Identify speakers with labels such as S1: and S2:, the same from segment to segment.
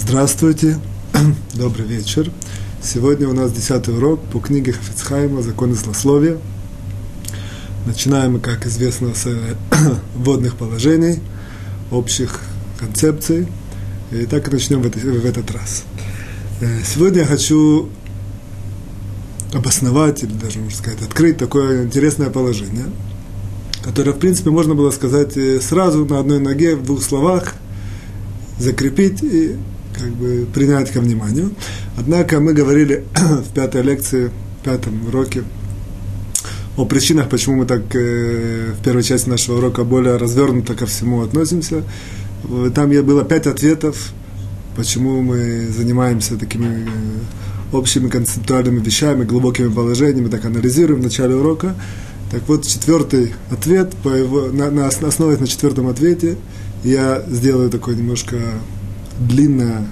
S1: Здравствуйте, добрый вечер. Сегодня у нас десятый урок по книге Хафицхайма «Законы злословия». Начинаем мы, как известно, с вводных положений, общих концепций. И так и начнем в этот раз. Э, сегодня я хочу обосновать, или даже, можно сказать, открыть такое интересное положение, которое, в принципе, можно было сказать э, сразу на одной ноге, в двух словах, закрепить и как бы принять ко вниманию. Однако мы говорили в пятой лекции, в пятом уроке о причинах, почему мы так э, в первой части нашего урока более развернуто ко всему относимся. Там было пять ответов, почему мы занимаемся такими э, общими концептуальными вещами, глубокими положениями, так анализируем в начале урока. Так вот, четвертый ответ, по его, на, на, основываясь на четвертом ответе, я сделаю такой немножко длинное,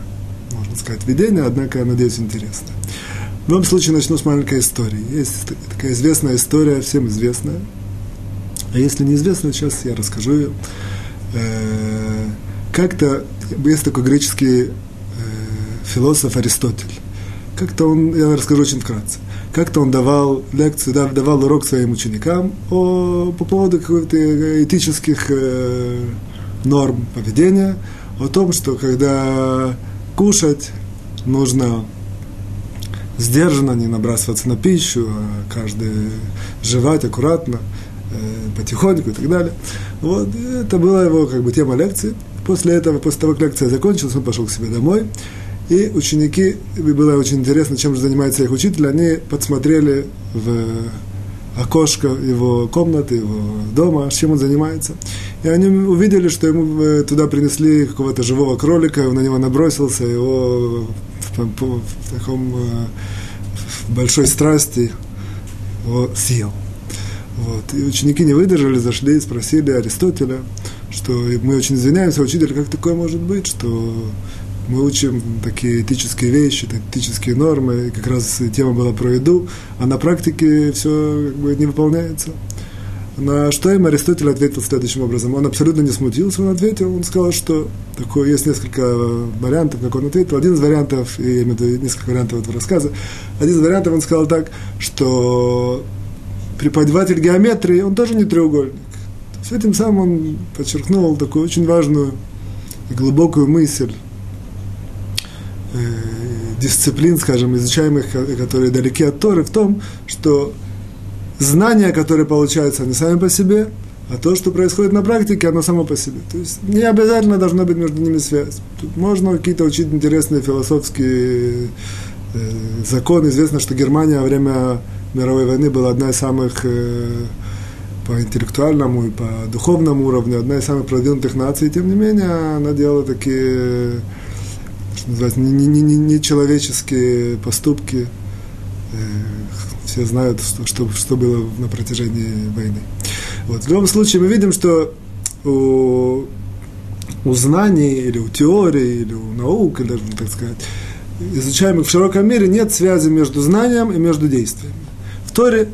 S1: можно сказать, видение, однако, надеюсь, интересно. В любом случае, начну с маленькой истории. Есть такая известная история, всем известная. А если неизвестно, сейчас я расскажу ее. Э, как-то есть такой греческий э, философ Аристотель. Как-то он, я расскажу очень вкратце, как-то он давал лекцию, давал урок своим ученикам о, по поводу каких-то этических э, норм поведения, о том, что когда кушать, нужно сдержанно, не набрасываться на пищу, а каждый жевать аккуратно, э, потихоньку и так далее. Вот, это была его как бы тема лекции. После этого, после того, как лекция закончилась, он пошел к себе домой. И ученики, было очень интересно, чем же занимается их учитель, они подсмотрели в окошко его комнаты, его дома, чем он занимается. И они увидели, что ему э, туда принесли какого-то живого кролика, он на него набросился, его в, в, в таком э, в большой страсти его съел. Вот. И ученики не выдержали, зашли и спросили Аристотеля, что мы очень извиняемся, учитель, как такое может быть, что мы учим такие этические вещи, этические нормы, и как раз тема была про еду, а на практике все как бы не выполняется. На что им Аристотель ответил следующим образом. Он абсолютно не смутился, он ответил, он сказал, что такое, есть несколько вариантов, как он ответил. Один из вариантов, и я имею в виду несколько вариантов этого рассказа, один из вариантов он сказал так, что преподаватель геометрии, он тоже не треугольник. С этим самым он подчеркнул такую очень важную и глубокую мысль, дисциплин, скажем, изучаемых, которые далеки от Торы, в том, что знания, которые получаются, они сами по себе, а то, что происходит на практике, оно само по себе. То есть не обязательно должна быть между ними связь. Тут можно какие-то учить интересные философские э, законы. Известно, что Германия во время мировой войны была одна из самых э, по интеллектуальному и по духовному уровню, одна из самых продвинутых наций. Тем не менее, она делала такие, что называется, нечеловеческие не, не, не поступки. Э, все знают, что, что, что было на протяжении войны. Вот. В любом случае мы видим, что у, у знаний или у теории, или у наук, или даже, так сказать, изучаемых в широком мире, нет связи между знанием и между действиями. В Торе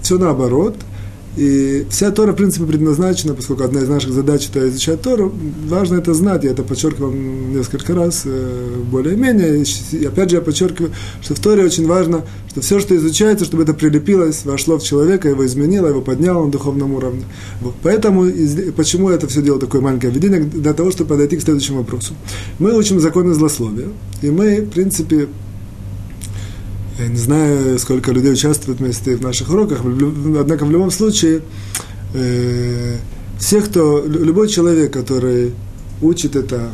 S1: все наоборот – и вся Тора, в принципе, предназначена, поскольку одна из наших задач – это изучать Тору, важно это знать, я это подчеркивал несколько раз, э, более-менее. И опять же я подчеркиваю, что в Торе очень важно, что все, что изучается, чтобы это прилепилось, вошло в человека, его изменило, его подняло на духовном уровне. Вот. Поэтому, почему я это все делал такое маленькое введение, для того, чтобы подойти к следующему вопросу. Мы учим законы злословия, и мы, в принципе, я не знаю, сколько людей участвует вместе в наших уроках, однако в любом случае, э, все, кто, любой человек, который учит это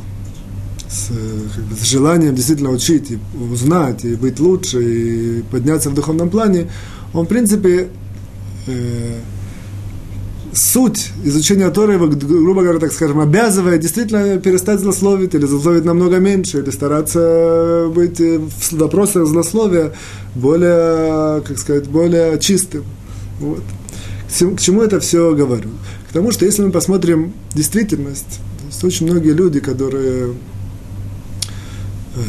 S1: с, как бы, с желанием действительно учить, и узнать, и быть лучше, и подняться в духовном плане, он, в принципе, э, суть изучения Торы, грубо говоря, так скажем, обязывает действительно перестать злословить или злословить намного меньше, или стараться быть в вопросах злословия более, как сказать, более чистым. Вот. К чему это все говорю? К тому, что если мы посмотрим действительность, есть очень многие люди, которые э,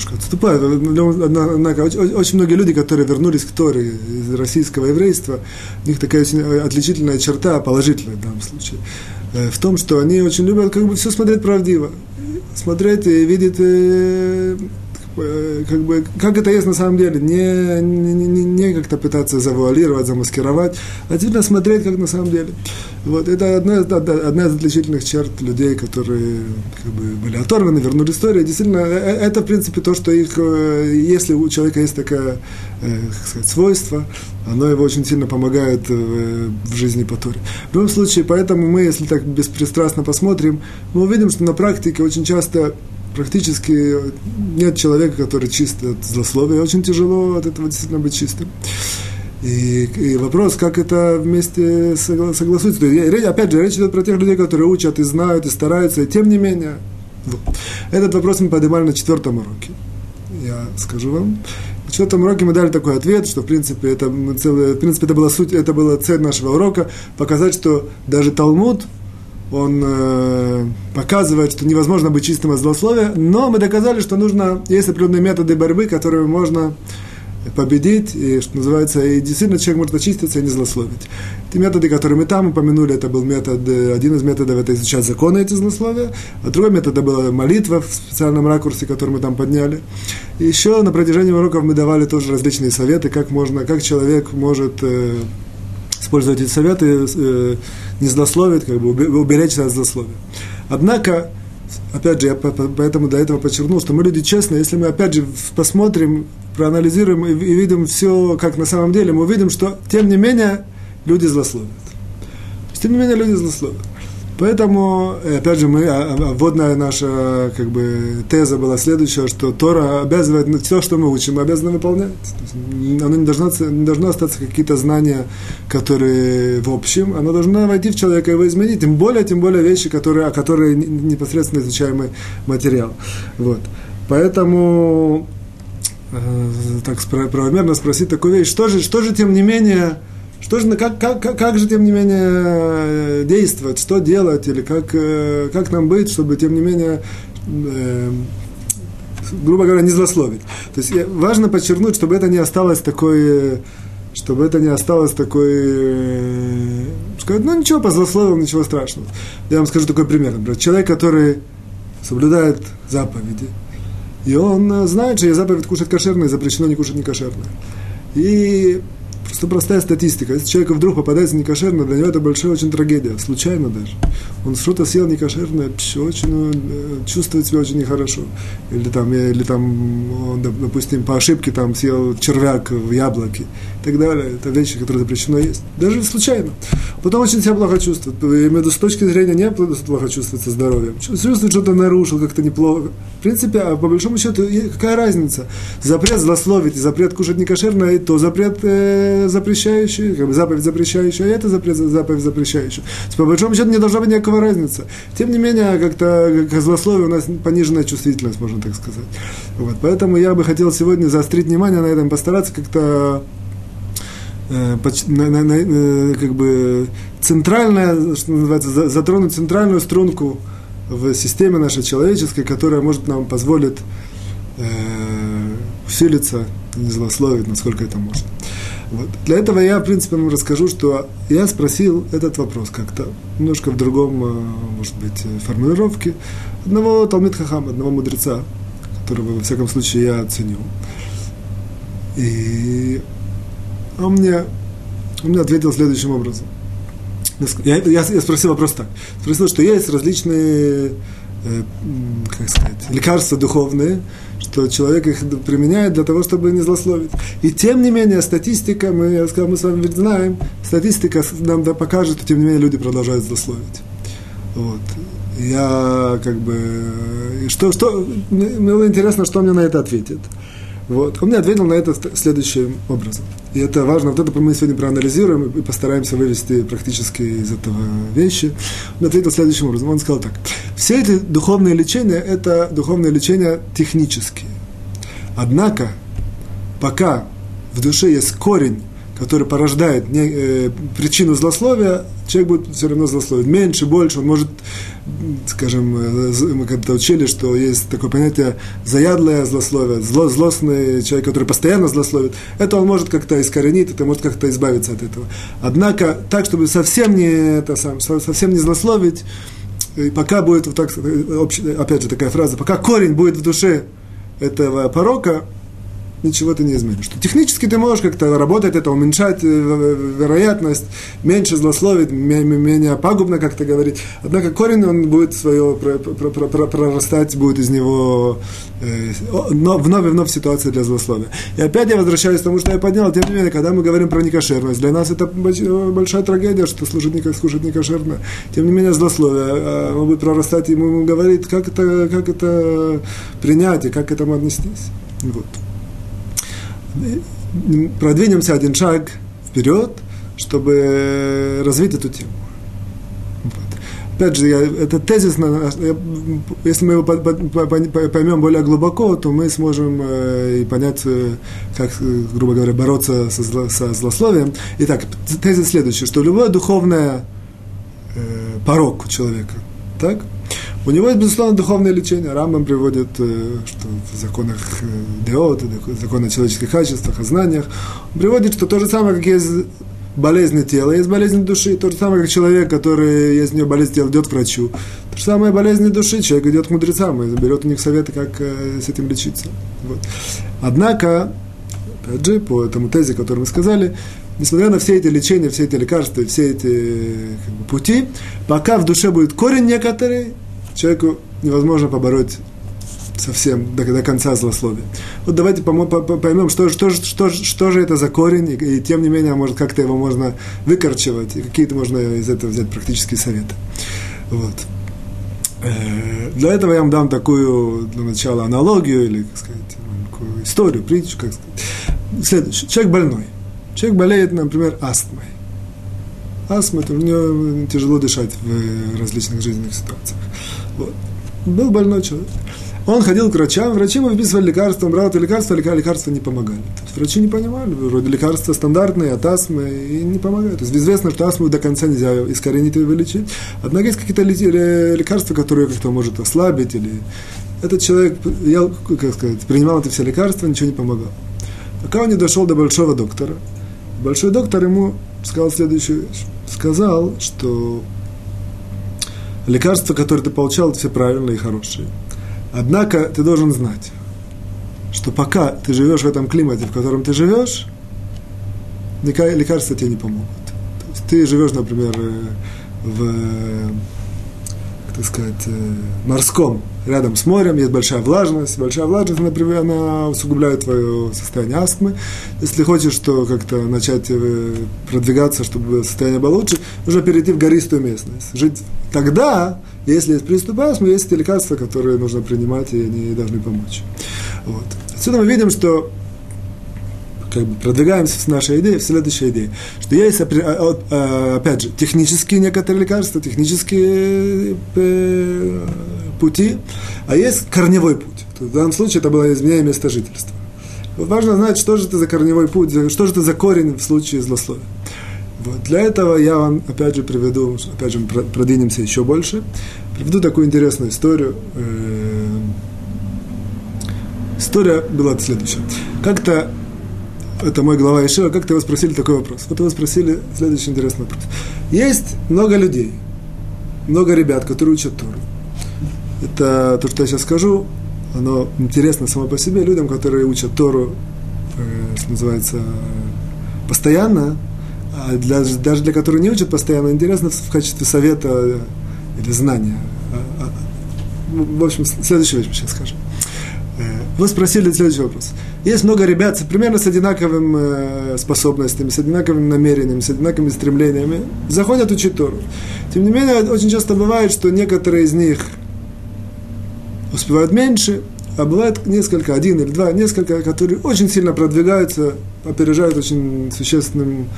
S1: немножко отступаю, однако очень многие люди, которые вернулись к Торе из российского еврейства, у них такая очень отличительная черта, положительная в данном случае, э, в том, что они очень любят как бы все смотреть правдиво. смотреть и видеть э, Э, как бы, как это есть на самом деле, не, не, не, не как-то пытаться завуалировать, замаскировать, а действительно смотреть, как на самом деле. Вот, это одна, одна из отличительных черт людей, которые как бы, были оторваны, вернули историю. Действительно, э, э, это, в принципе, то, что их, если у человека есть такое, как сказать, свойство, оно его очень сильно помогает в жизни по Торе. В любом случае, поэтому мы, если так беспристрастно посмотрим, мы увидим, что на практике очень часто практически нет человека, который чист от злословия. Очень тяжело от этого действительно быть чистым. И, и вопрос, как это вместе согласуется. Опять же, речь идет про тех людей, которые учат и знают, и стараются, и тем не менее. Вот. Этот вопрос мы поднимали на четвертом уроке. Я скажу вам. На четвертом уроке мы дали такой ответ, что в принципе это, целое, в принципе, это была суть, это была цель нашего урока, показать, что даже Талмуд, он э, показывает, что невозможно быть чистым от злословия, но мы доказали, что нужно, есть определенные методы борьбы, которыми можно победить, и, что называется, и действительно человек может очиститься и не злословить. Те методы, которые мы там упомянули, это был метод, один из методов это изучать законы эти злословия, а другой метод это была молитва в специальном ракурсе, который мы там подняли. И еще на протяжении уроков мы давали тоже различные советы, как можно, как человек может э, использовать эти советы, э, не злословит, как бы уберечься от злословия. Однако, опять же, я поэтому до этого подчеркнул, что мы люди честные, если мы опять же посмотрим, проанализируем и, видим все, как на самом деле, мы увидим, что тем не менее люди злословят. Тем не менее люди злословят. Поэтому, э, опять же, мы, а, а, вводная наша как бы, теза была следующая, что Тора обязывает все, что мы учим, мы обязаны выполнять. Оно не должно, не должно остаться какие-то знания, которые в общем, оно должно войти в человека и его изменить, тем более, тем более вещи, которые, которые непосредственно изучаемый материал. Вот. Поэтому, э, так правомерно спросить такую вещь, что же, что же тем не менее, что же, как, как, как, как же, тем не менее, э, действовать, что делать, или как, э, как нам быть, чтобы, тем не менее, э, грубо говоря, не злословить. То есть важно подчеркнуть, чтобы это не осталось такой, чтобы это не осталось такой, э, сказать, ну ничего, позлословил, ничего страшного. Я вам скажу такой пример. Например, человек, который соблюдает заповеди, и он знает, что есть заповедь кушать кошерное, запрещено не кушать некошерное. И Просто простая статистика. Если человек вдруг попадается некошерно, для него это большая очень трагедия, случайно даже. Он что-то съел некошерное, очень, э, чувствует себя очень нехорошо. Или там, или там он, допустим, по ошибке там съел червяк в яблоке и так далее. Это вещи, которые запрещено есть. Даже случайно. Потом очень себя плохо чувствует. Именно с точки зрения не плохо чувствует со здоровьем. Чувствует, что-то нарушил, как-то неплохо. В принципе, а по большому счету, какая разница? Запрет злословить запрет кушать некошерное, то запрет э, запрещающий, как бы заповедь запрещающая, а это запрет, заповедь запрещающая. По большому счету не должна быть никакого разницы. Тем не менее, как-то к злословию у нас пониженная чувствительность, можно так сказать. Вот. Поэтому я бы хотел сегодня заострить внимание на этом, постараться как-то э, на, на, на, э, как бы центральная, что называется, затронуть центральную струнку в системе нашей человеческой, которая может нам позволить э, усилиться, не злословить, насколько это можно. Вот. Для этого я, в принципе, вам расскажу, что я спросил этот вопрос как-то немножко в другом, э, может быть, э, формулировке одного Талмит Хахама, одного мудреца, которого, во всяком случае, я оценил. И он мне, он мне ответил следующим образом. Я, я, я спросил вопрос так. Спросил, что есть различные Э, как сказать, лекарства духовные, что человек их применяет для того, чтобы не злословить. И тем не менее, статистика, мы, я сказал, мы с вами ведь знаем, статистика нам да, покажет, что тем не менее люди продолжают злословить. Вот. Я как бы... Что, что, мне было интересно, что мне на это ответит. Вот. Он мне ответил на это следующим образом. И это важно, вот это мы сегодня проанализируем и постараемся вывести практически из этого вещи. Он ответил следующим образом. Он сказал так. Все эти духовные лечения – это духовные лечения технические. Однако, пока в душе есть корень который порождает не, э, причину злословия, человек будет все равно злословить. Меньше, больше, он может, скажем, э, мы когда-то учили, что есть такое понятие заядлое злословие, зло, злостный человек, который постоянно злословит, это он может как-то искоренить, это может как-то избавиться от этого. Однако, так, чтобы совсем не, это, сам, совсем не злословить, и пока будет, вот так, опять же такая фраза, пока корень будет в душе этого порока, ничего ты не изменишь. Что технически ты можешь как-то работать это, уменьшать э, вероятность, меньше злословить, менее пагубно как-то говорить. Однако корень, он будет свое прорастать, будет из него э, вновь и вновь ситуация для злословия. И опять я возвращаюсь к тому, что я поднял, тем не менее, когда мы говорим про некошерность, для нас это большая трагедия, что служить не, служить некошерно. Тем не менее, злословие, а он будет прорастать, ему говорит, как это, как это принять и как к этому отнестись. Вот продвинемся один шаг вперед, чтобы развить эту тему. Вот. Опять же, я, этот тезис, я, если мы его поймем более глубоко, то мы сможем э, понять, э, как, грубо говоря, бороться со, зло, со злословием. Итак, тезис следующий, что любое духовное э, порог у человека, так, у него есть, безусловно, духовное лечение. Рамбам приводит, э, что в законах э, Деот, в законах человеческих качествах, о знаниях, он приводит, что то же самое, как есть болезнь тела, есть болезнь души. То же самое, как человек, который, есть у него болезнь тела, идет к врачу. То же самое болезнь души, человек идет к мудрецам и берет у них советы, как э, с этим лечиться. Вот. Однако, опять же, по этому тезе, который мы сказали, несмотря на все эти лечения, все эти лекарства, все эти как бы, пути, пока в душе будет корень некоторый, человеку невозможно побороть совсем до, до конца злословия. Вот давайте поймем, что, что, что, что же это за корень, и, и тем не менее, может, как-то его можно выкорчевать, и какие-то можно из этого взять практические советы. Вот. Э, для этого я вам дам такую, для начала, аналогию, или, как сказать, историю, притчу, как сказать. Следующий. Человек больной. Человек болеет, например, астмой. Астма, это у него тяжело дышать в различных жизненных ситуациях. Вот. Был больной человек. Он ходил к врачам, врачи ему выписывали лекарства, он брал это лекарство, лекарства не помогали. То есть врачи не понимали, вроде лекарства стандартные от астмы и не помогают. То есть известно, что астму до конца нельзя искоренить и вылечить. Однако есть какие-то лекарства, которые как-то может ослабить или... Этот человек, я, как сказать, принимал эти все лекарства, ничего не помогало. Пока он не дошел до большого доктора. Большой доктор ему сказал следующую вещь. Сказал, что лекарства, которые ты получал, все правильные и хорошие. Однако ты должен знать, что пока ты живешь в этом климате, в котором ты живешь, лекарства тебе не помогут. То есть ты живешь, например, э, в так сказать, э, морском, рядом с морем, есть большая влажность. Большая влажность, например, она усугубляет твое состояние астмы. Если хочешь что как-то начать э, продвигаться, чтобы состояние было лучше, нужно перейти в гористую местность. Жить тогда, если есть приступ астмы, есть эти лекарства, которые нужно принимать, и они должны помочь. Вот. Отсюда мы видим, что как бы продвигаемся с нашей идеей в следующей идее, что есть, а, а, опять же, технические некоторые лекарства, технические э, пути, а есть корневой путь. В данном случае это было изменение места жительства. Важно знать, что же это за корневой путь, что же это за корень в случае злословия. Вот. Для этого я вам, опять же, приведу, опять же, продвинемся еще больше, приведу такую интересную историю. История была следующая. Как-то это мой глава Ишива, как-то его спросили такой вопрос. Вот его спросили следующий интересный вопрос. Есть много людей, много ребят, которые учат Тору. Это то, что я сейчас скажу, оно интересно само по себе людям, которые учат Тору, э, что называется, постоянно, для, даже для которых не учат постоянно, интересно в качестве совета или знания. А, а, в общем, следующую вещь мы сейчас скажем. Э, вы спросили следующий вопрос. Есть много ребят примерно с одинаковыми э, способностями, с одинаковыми намерениями, с одинаковыми стремлениями, заходят учить Тору. Тем не менее, очень часто бывает, что некоторые из них успевают меньше, а бывает несколько, один или два, несколько, которые очень сильно продвигаются, опережают очень существенным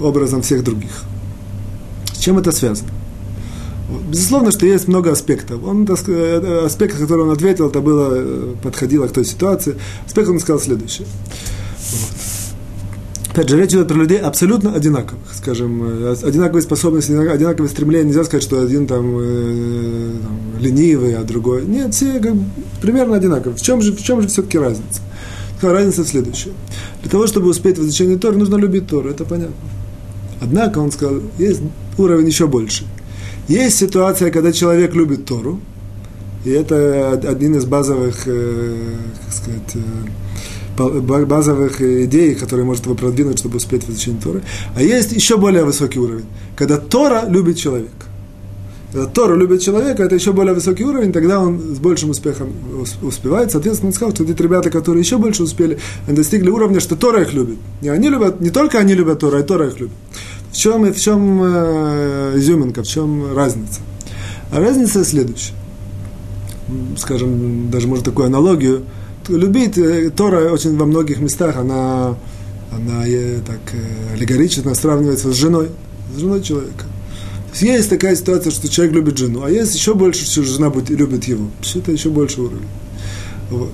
S1: образом всех других. С чем это связано? Безусловно, что есть много аспектов. Он, э, аспект, который он ответил, это было, э, подходило к той ситуации. Аспект он сказал следующее. Вот. Опять же, речь идет про людей абсолютно одинаковых, скажем, э, одинаковые способности, одинаковые стремления. Нельзя сказать, что один там, э, там ленивый, а другой. Нет, все как примерно одинаковые. В чем же, в чем же все-таки разница? Разница в следующем. Для того, чтобы успеть в изучении Торы, нужно любить Тору, это понятно. Однако, он сказал, есть уровень еще больше – Есть ситуация, когда человек любит Тору, и это один из базовых, э, как сказать, э, базовых идей, которые может его продвинуть, чтобы успеть в изучении Торы. А есть еще более высокий уровень, когда Тора любит человека. Когда Тора любит человека, это еще более высокий уровень, тогда он с большим успехом успевает. Соответственно, он сказал, что эти ребята, которые еще больше успели, достигли уровня, что Тора их любит. Не, они любят, не только они любят Тора, а Тора их любит. Чем, в чем э, изюминка, в чем разница? А разница следующая скажем, даже может такую аналогию, любить э, Тора очень во многих местах, она, она так э, аллегорично сравнивается с женой, с женой человека. То есть, есть такая ситуация, что человек любит жену, а есть еще больше, что жена будет, любит его. Это еще больше уровень. Вот.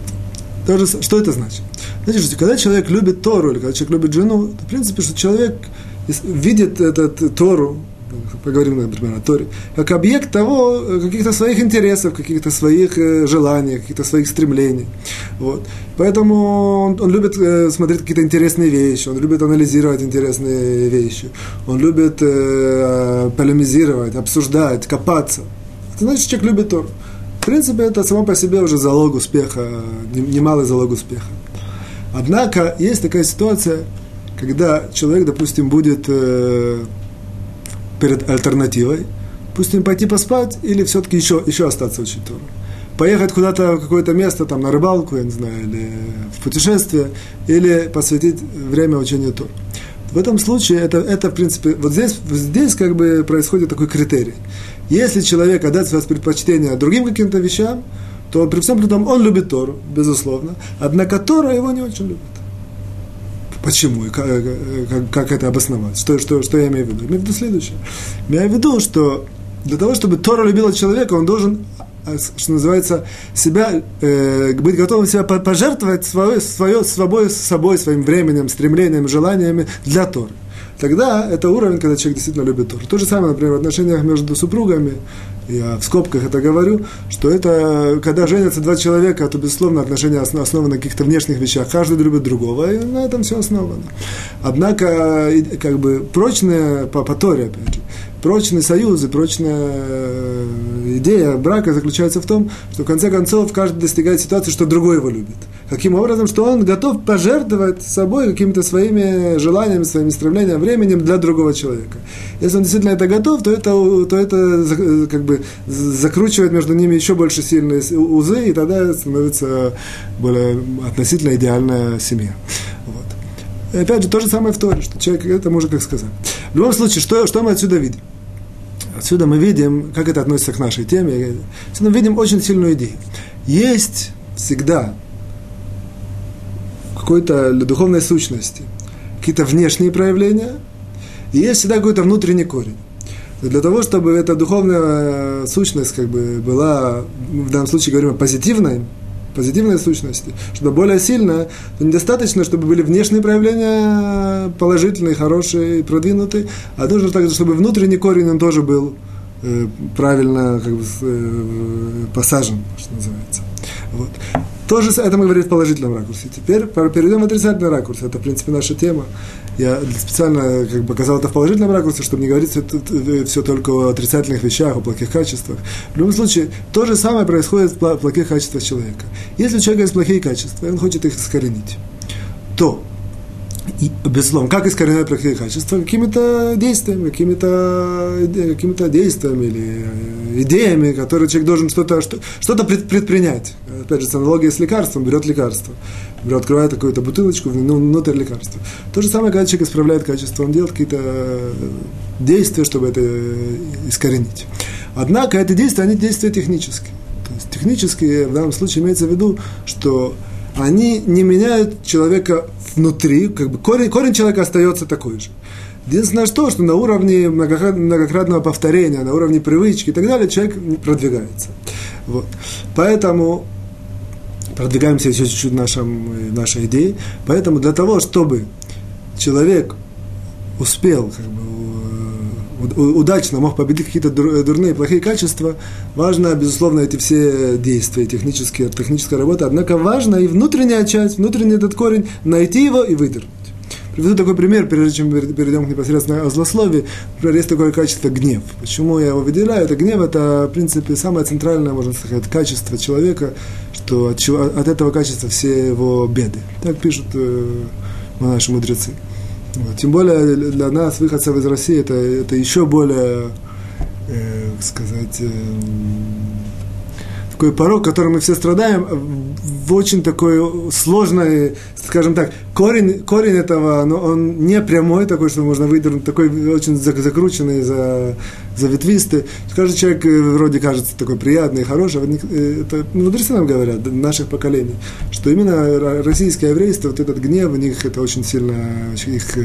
S1: Даже, что это значит? Значит, что когда человек любит Тору, или когда человек любит жену, то, в принципе, что человек видит этот Тору, поговорим, например, о Торе, как объект того, э, каких-то своих интересов, каких-то своих э, желаний, каких-то своих стремлений. Вот. Поэтому он, он любит э, смотреть какие-то интересные вещи, он любит анализировать интересные вещи, он любит э, полемизировать, обсуждать, копаться. Это значит, человек любит Тору. В принципе, это само по себе уже залог успеха, немалый залог успеха. Однако, есть такая ситуация, когда человек, допустим, будет э, перед альтернативой, пусть им пойти поспать или все-таки еще, еще остаться учить Тору. Поехать куда-то в какое-то место, там, на рыбалку, я не знаю, или в путешествие, или посвятить время учению Тору. В этом случае это, это, в принципе, вот здесь, здесь как бы происходит такой критерий. Если человек отдает свое предпочтение другим каким-то вещам, то при всем при том он любит Тору, безусловно, однако Тора его не очень любит. Почему и как, как, как это обосновать? Что, что, что я имею в виду? Я имею в виду следующее. Я имею в виду, что для того, чтобы Тора любила человека, он должен, что называется, себя, э, быть готовым себя пожертвовать свое, свое, собой, собой, своим временем, стремлением, желаниями для Торы тогда это уровень, когда человек действительно любит Тору. То же самое, например, в отношениях между супругами, я в скобках это говорю, что это, когда женятся два человека, то, безусловно, отношения основаны на каких-то внешних вещах. Каждый любит другого, и на этом все основано. Однако, как бы, прочные, по, по Торе, опять же, прочный союз и прочная э, идея брака заключается в том, что в конце концов каждый достигает ситуации, что другой его любит. Каким образом? Что он готов пожертвовать собой какими-то своими желаниями, своими стремлениями, временем для другого человека. Если он действительно это готов, то это, то это как бы закручивает между ними еще больше сильные узы, и тогда становится более относительно идеальная семья. Вот. И опять же, то же самое в Торе, что человек, это можно как сказать. В любом случае, что, что мы отсюда видим? Отсюда мы видим, как это относится к нашей теме, отсюда мы видим очень сильную идею. Есть всегда какой-то духовной сущности какие-то внешние проявления, и есть всегда какой-то внутренний корень. Но для того, чтобы эта духовная сущность как бы была, в данном случае говорим о позитивной, позитивной сущности, чтобы более сильно, то недостаточно, чтобы были внешние проявления положительные, хорошие, продвинутые, а нужно также, чтобы внутренний корень он тоже был э, правильно как бы, э, посажен, что называется. Вот. Тоже это мы говорим в положительном ракурсе. Теперь перейдем в отрицательный ракурс. Это, в принципе, наша тема. Я специально как бы показал это в положительном ракурсе, чтобы не говорить все, все только о отрицательных вещах, о плохих качествах. В любом случае, то же самое происходит в плохих качествах человека. Если у человека есть плохие качества, и он хочет их искоренить, то и, безусловно, как искоренять плохие качества? Какими-то действиями, какими-то какими действиями или э, идеями, которые человек должен что-то что, что предпринять. Опять же, с аналогией с лекарством, берет лекарство, берет, открывает какую-то бутылочку, ну, внутрь лекарства. То же самое, когда человек исправляет качество, он делает какие-то э, действия, чтобы это искоренить. Однако эти действия, они действия технические. То есть технические в данном случае имеется в виду, что они не меняют человека внутри, как бы корень, корень человека остается такой же. Единственное, что, что на уровне многократного повторения, на уровне привычки и так далее, человек продвигается. Вот. Поэтому продвигаемся еще чуть-чуть в нашем, в нашей идее. Поэтому для того, чтобы человек успел как бы, удачно мог победить какие-то дурные, плохие качества, важно, безусловно, эти все действия, технические, техническая работа, однако важно и внутренняя часть, внутренний этот корень, найти его и выдернуть. Приведу такой пример, прежде чем перейдем к непосредственно о злословии. Есть такое качество гнев. Почему я его выделяю? Это гнев, это, в принципе, самое центральное, можно сказать, качество человека, что от, от этого качества все его беды. Так пишут э, наши мудрецы. Тем более для нас, выходцев из России, это, это еще более, э, сказать, э, такой порог, которым мы все страдаем, в очень такой сложной, скажем так, корень, корень этого, но он не прямой такой, что можно выдернуть, такой очень закрученный, за, заветвистый. Каждый человек э, вроде кажется такой приятный, хороший. Э, это мудрецы нам говорят, наших поколений, что именно российское еврейство, вот этот гнев у них, это очень сильно их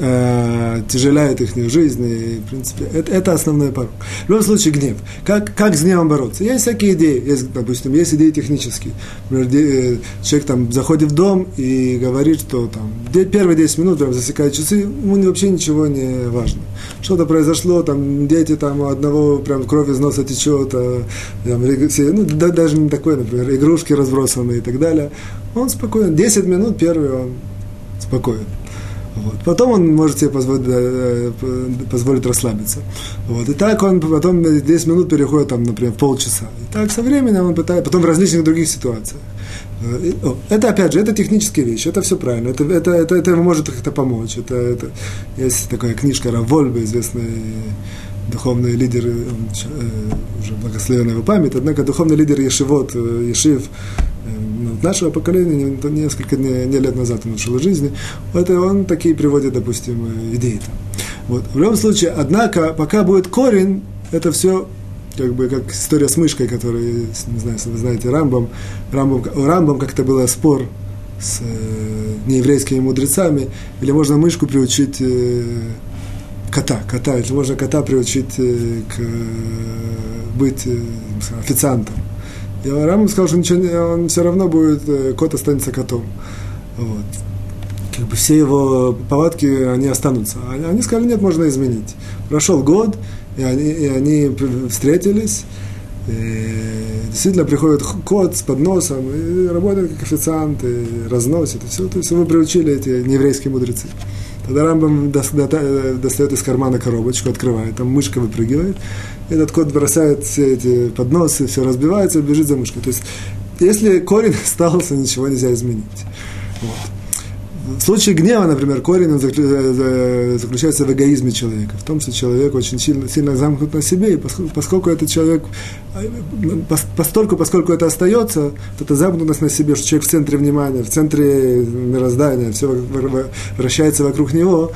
S1: э, оттяжеляет их жизнь, и, в принципе, это, это основной порог. В любом случае, гнев. Как, как с гневом бороться? Есть всякие идеи, есть, допустим, есть идеи технические. Например, человек там заходит в дом и говорит, что там первые 10 минут прям засекает часы, ему вообще ничего не важно. Что-то произошло, там дети там у одного прям кровь из носа течет, а, там, ну, да, даже не такое, например, игрушки разбросаны и так далее. Он спокоен. 10 минут первый он спокоен. Вот. Потом он может себе позволить, э, позволить расслабиться. Вот. И так он потом 10 минут переходит, там, например, полчаса. И так со временем он пытается, потом в различных других ситуациях. Э, это, опять же, это технические вещи, это все правильно, это, это, это, это может как-то помочь. Это, это, есть такая книжка Равольба, известный духовный лидер, э, уже благословенная его память, однако духовный лидер Ешивот, Ешив, нашего поколения, несколько не, не лет назад он ушел из жизни, это он такие приводит, допустим, идеи. Там. Вот. В любом случае, однако, пока будет корень, это все как бы как история с мышкой, которая, не знаю, вы знаете, Рамбом, Рамбом, у Рамбом как-то был спор с э, нееврейскими мудрецами, или можно мышку приучить э, кота, кота, или можно кота приучить э, к э, быть э, официантом. И Рамбам сказал, что ничего, он все равно будет, э, кот останется котом. Вот. Как бы все его повадки, они останутся. Они сказали, нет, можно изменить. Прошел год, и они, и они встретились, и действительно приходит кот с подносом, и работает как официант, и разносит, и все. То есть его приучили эти нееврейские мудрецы. Тогда Рамбам достает из кармана коробочку, открывает, там мышка выпрыгивает, этот кот бросает все эти подносы, все разбивается, бежит за мышкой. То есть, если корень остался, ничего нельзя изменить. Вот. В случае гнева, например, корень заключается в эгоизме человека, в том, что человек очень сильно, сильно замкнут на себе, и поскольку, поскольку этот человек, постольку, поскольку это остается, то это замкнутость на себе, что человек в центре внимания, в центре мироздания, все вращается вокруг него,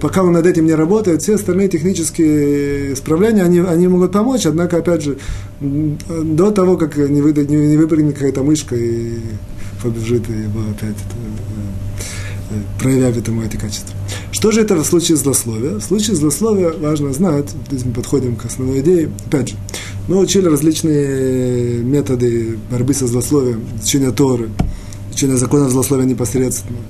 S1: пока он над этим не работает, все остальные технические исправления, они, они могут помочь, однако, опять же, до того, как не, вы, не, не выпрыгнет какая-то мышка и побежит и его опять это, э, проявляет ему эти качества. Что же это в случае злословия? В случае злословия важно знать, здесь мы подходим к основной идее, опять же, мы учили различные методы борьбы со злословием, изучение Торы, изучение законов злословия непосредственно –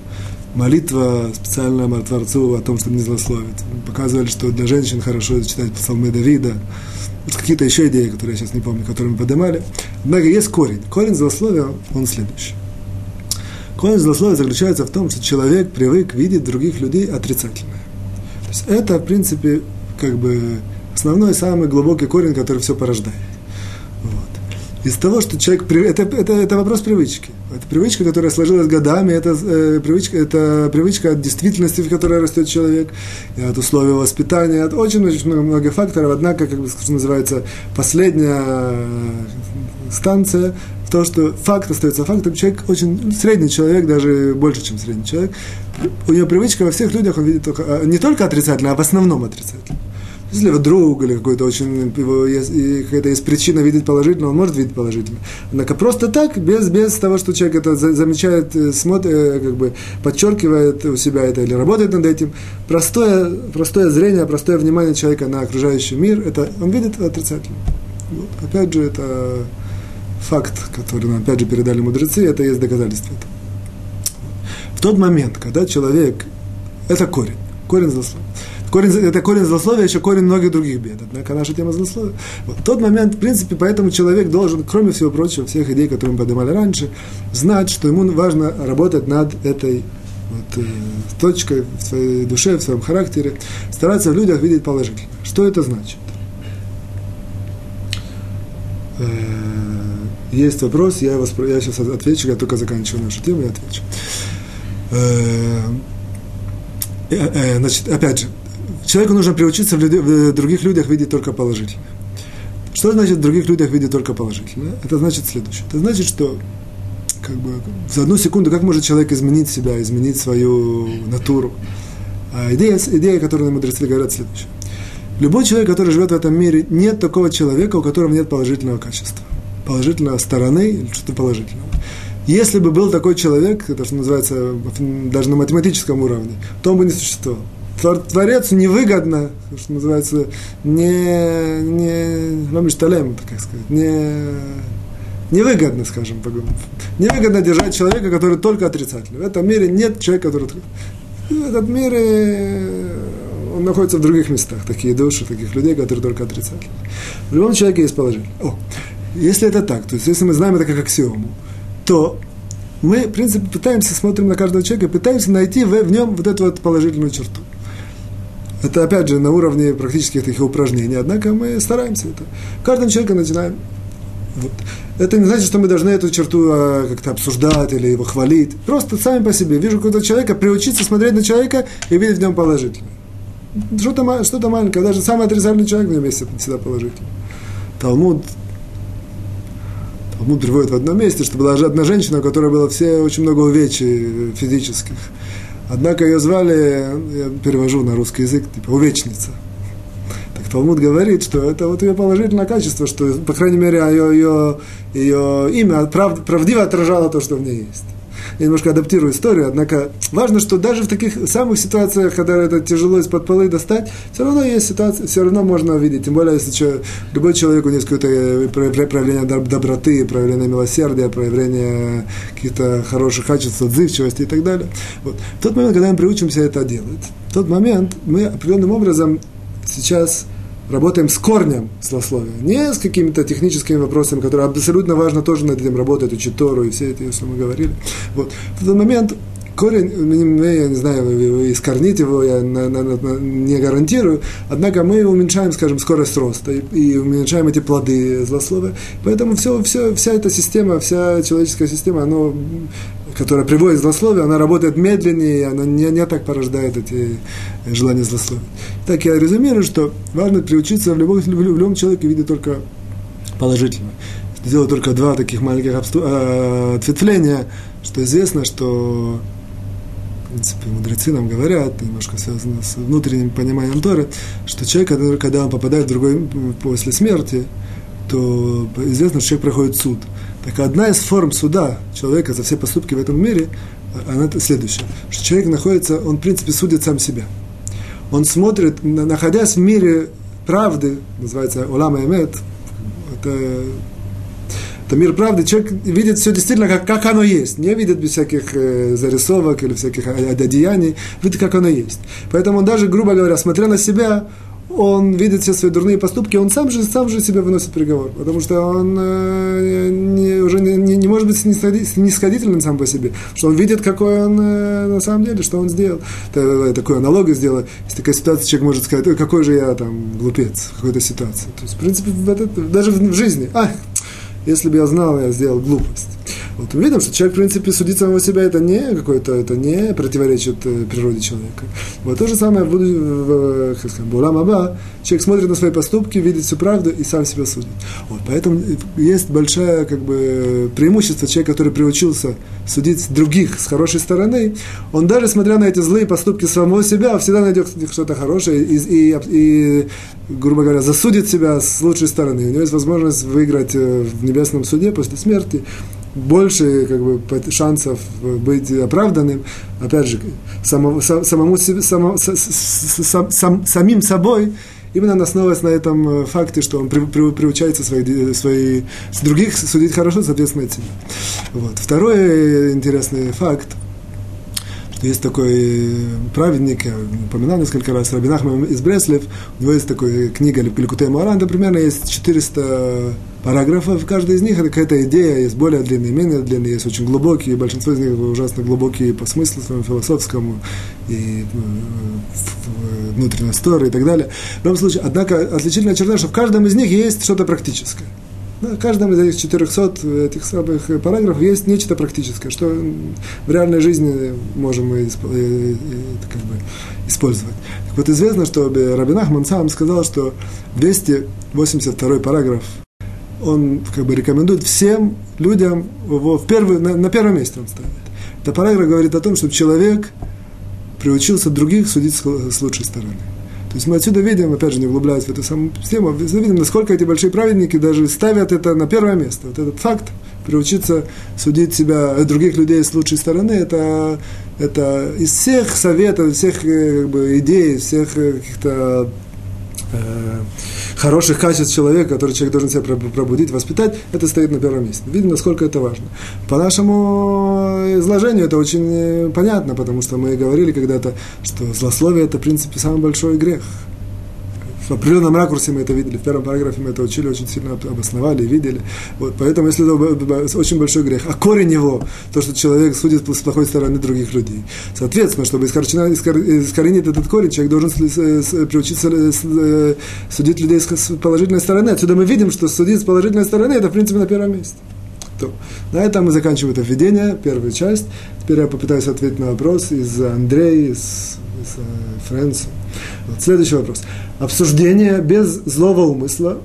S1: молитва специальная Творцу о том, чтобы не злословить. Показывали, что для женщин хорошо читать псалмы Давида. Вот какие-то еще идеи, которые я сейчас не помню, которые мы поднимали. Однако есть корень. Корень злословия, он следующий. Корень злословия заключается в том, что человек привык видеть других людей отрицательное. То есть это, в принципе, как бы основной, самый глубокий корень, который все порождает из того, что человек... Это, это, это вопрос привычки. Это привычка, которая сложилась годами, это, э, привычка, это привычка от действительности, в которой растет человек, от условий воспитания, от очень-очень много, много факторов. Однако, как бы, что называется, последняя станция в том, что факт остается фактом. Человек очень средний человек, даже больше, чем средний человек. У него привычка во всех людях, он видит только, а, не только отрицательно, а в основном отрицательно. Если друг или какой-то очень, его есть, какая-то есть причина видеть положительно, он может видеть положительно. Однако просто так, без, без того, что человек это замечает, э, смотрит, э, как бы подчеркивает у себя это или работает над этим, простое, простое зрение, простое внимание человека на окружающий мир, это он видит отрицательно. Вот. Опять же, это факт, который нам опять же передали мудрецы, это есть доказательство этого. В тот момент, когда человек, это корень, корень заслуг. Корень, это корень злословия, еще корень многих других бед. Однако наша тема злословия. Вот. Тот момент, в принципе, поэтому человек должен, кроме всего прочего, всех идей, которые мы поднимали раньше, знать, что ему важно работать над этой вот, э, точкой в своей душе, в своем характере, стараться в людях видеть положительное. Что это значит? Э, есть вопрос, я, его, я сейчас отвечу, я только заканчиваю нашу тему, я отвечу. Э, э, значит, опять же, человеку нужно приучиться в, люди, в других людях видеть только положительное. Что значит в других людях видеть только положительное? Это значит следующее. Это значит, что как бы, за одну секунду, как может человек изменить себя, изменить свою натуру? А идея, идея, которую мудрецы говорят, следующая. Любой человек, который живет в этом мире, нет такого человека, у которого нет положительного качества положительной стороны или что-то положительного. Если бы был такой человек, это что называется даже на математическом уровне, то он бы не существовал. Творецу невыгодно, что называется, не, не, ламишталем, как сказать, не, невыгодно, скажем, невыгодно держать человека, который только отрицательный. В этом мире нет человека, который... Этот мир, э, он находится в других местах, такие души, таких людей, которые только отрицательные. В любом человеке есть положение. О, если это так, то есть если мы знаем это как аксиому, то мы, в принципе, пытаемся, смотрим на каждого человека, пытаемся найти в, в нем вот эту вот положительную черту. Это, опять же, на уровне практических таких упражнений. Однако мы стараемся это. Каждым человеком начинаем. Вот. Это не значит, что мы должны эту черту а, как-то обсуждать или его хвалить. Просто сами по себе. Вижу какого-то человека, приучиться смотреть на человека и видеть в нем положительное. Что-то, что-то маленькое. Даже самый отрицательный человек в нем есть всегда положительный. Талмуд Талмуд приводит в одном месте, что была одна женщина, у которой было все очень много увечий физических. Однако ее звали, я перевожу на русский язык, типа увечница. Так Талмуд говорит, что это вот ее положительное качество, что, по крайней мере, ее, ее, ее имя прав, правдиво отражало то, что в ней есть я немножко адаптирую историю, однако важно, что даже в таких самых ситуациях, когда это тяжело из-под полы достать, все равно есть ситуация, все равно можно увидеть, тем более, если че, любой человек, у него есть какое-то э, проявление доброты, проявление милосердия, проявление каких-то хороших качеств, отзывчивости и так далее. Вот. В тот момент, когда мы приучимся это делать, в тот момент мы определенным образом сейчас работаем с корнем злословия, не с какими-то техническими вопросами, которые абсолютно важно тоже над этим работать, учить Тору и все это, что мы говорили. Вот. В этот момент корень, я не знаю, искорнить его я на, на, на, не гарантирую, однако мы уменьшаем, скажем, скорость роста и, и уменьшаем эти плоды злословия. Поэтому все, все, вся эта система, вся человеческая система, она которая приводит к злословию, она работает медленнее, она не, не так порождает эти желания злословия. Так я резюмирую, что важно приучиться в любом, в любом человеке видеть только положительное. Сделать только два таких маленьких обсту... э, ответвления, что известно, что в принципе, мудрецы нам говорят, немножко связано с внутренним пониманием Торы, что человек, когда он попадает в другой после смерти, то известно, что человек проходит суд. Так одна из форм суда человека за все поступки в этом мире, она следующая, что человек находится, он в принципе судит сам себя. Он смотрит, находясь в мире правды, называется Улама Эмет, это, это мир правды, человек видит все действительно, как, как оно есть, не видит без всяких э, зарисовок или всяких одеяний, видит, как оно есть. Поэтому он даже, грубо говоря, смотря на себя, он видит все свои дурные поступки, он сам же, сам же себе выносит приговор, потому что он э, не, уже не, не, не может быть снисходительным сам по себе, что он видит, какой он э, на самом деле, что он сделал. Это, э, такую аналогию сделал. Есть такая ситуация, человек может сказать, какой же я там глупец в какой-то ситуации. То есть, в принципе, в этот, даже в, в жизни, а, если бы я знал, я сделал глупость. Вот мы видим, что человек, в принципе, судить самого себя, это не какое-то, это не противоречит э, природе человека. Вот то же самое в, в, как сказать, Бурам Аба, человек смотрит на свои поступки, видит всю правду и сам себя судит. Вот, поэтому есть большое как бы, преимущество человека, который приучился судить других с хорошей стороны, он даже, смотря на эти злые поступки самого себя, всегда найдет что-то хорошее и, и, и, грубо говоря, засудит себя с лучшей стороны. У него есть возможность выиграть э, в небесном суде после смерти больше как бы, шансов быть оправданным, опять же, самому, самому себе, само, сам, сам, самим собой, именно основываясь на этом э, факте, что он при, при, приучается свои, свои, с других судить хорошо, соответственно, от себя. Вот. Второй интересный факт, Есть такой праведник, я упоминал несколько раз, Рабинахман из Бреслев, у него есть такая книга Ликутей там примерно есть 400 параграфов, каждый из них это какая-то идея, есть более длинные, менее длинные, есть очень глубокие, большинство из них ужасно глубокие по смыслу своему философскому и э, внутренней истории и так далее. В любом случае, однако, отличительная черта, что в каждом из них есть что-то практическое. На каждом из этих 400 этих самых параграфов есть нечто практическое, что в реальной жизни можем мы как бы, использовать. Так вот, известно, что Рабинах сам сказал, что 282 параграф он как бы рекомендует всем людям его в первый, на, на первом месте он ставит. Это параграф говорит о том, чтобы человек приучился других судить с лучшей стороны. То есть мы отсюда видим, опять же, не углубляясь в эту самую тему, видим, насколько эти большие праведники даже ставят это на первое место. Вот этот факт, приучиться судить себя, э, других людей с лучшей стороны, это, это из всех советов, всех э, как бы, идей, всех э, каких-то э, хороших качеств человека, который человек должен себя пробудить, воспитать, это стоит на первом месте. Видим, насколько это важно. По нашему изложению это очень э, понятно, потому что мы говорили когда-то, что злословие – это, в принципе, самый большой грех – в определенном ракурсе мы это видели, в первом параграфе мы это учили, очень сильно обосновали и видели. Вот, поэтому, если это очень большой грех, а корень его, то, что человек судит с плохой стороны других людей. Соответственно, чтобы искоренить этот корень, человек должен приучиться э, судить людей с положительной стороны. Отсюда мы видим, что судить с положительной стороны, это, в принципе, на первом месте. То. На этом мы заканчиваем это введение, первую часть. Теперь я попытаюсь ответить на вопрос из Андрея, из, из э, Фрэнса. Вот, следующий вопрос. Обсуждение без злого умысла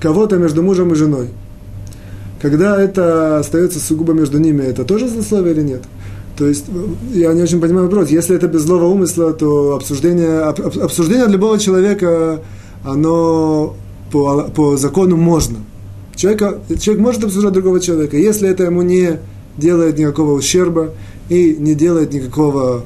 S1: кого-то между мужем и женой. Когда это остается сугубо между ними, это тоже злословие или нет? То есть, я не очень понимаю вопрос. Если это без злого умысла, то обсуждение, обсуждение для любого человека, оно по, по закону можно. Человека, человек может обсуждать другого человека, если это ему не делает никакого ущерба и не делает никакого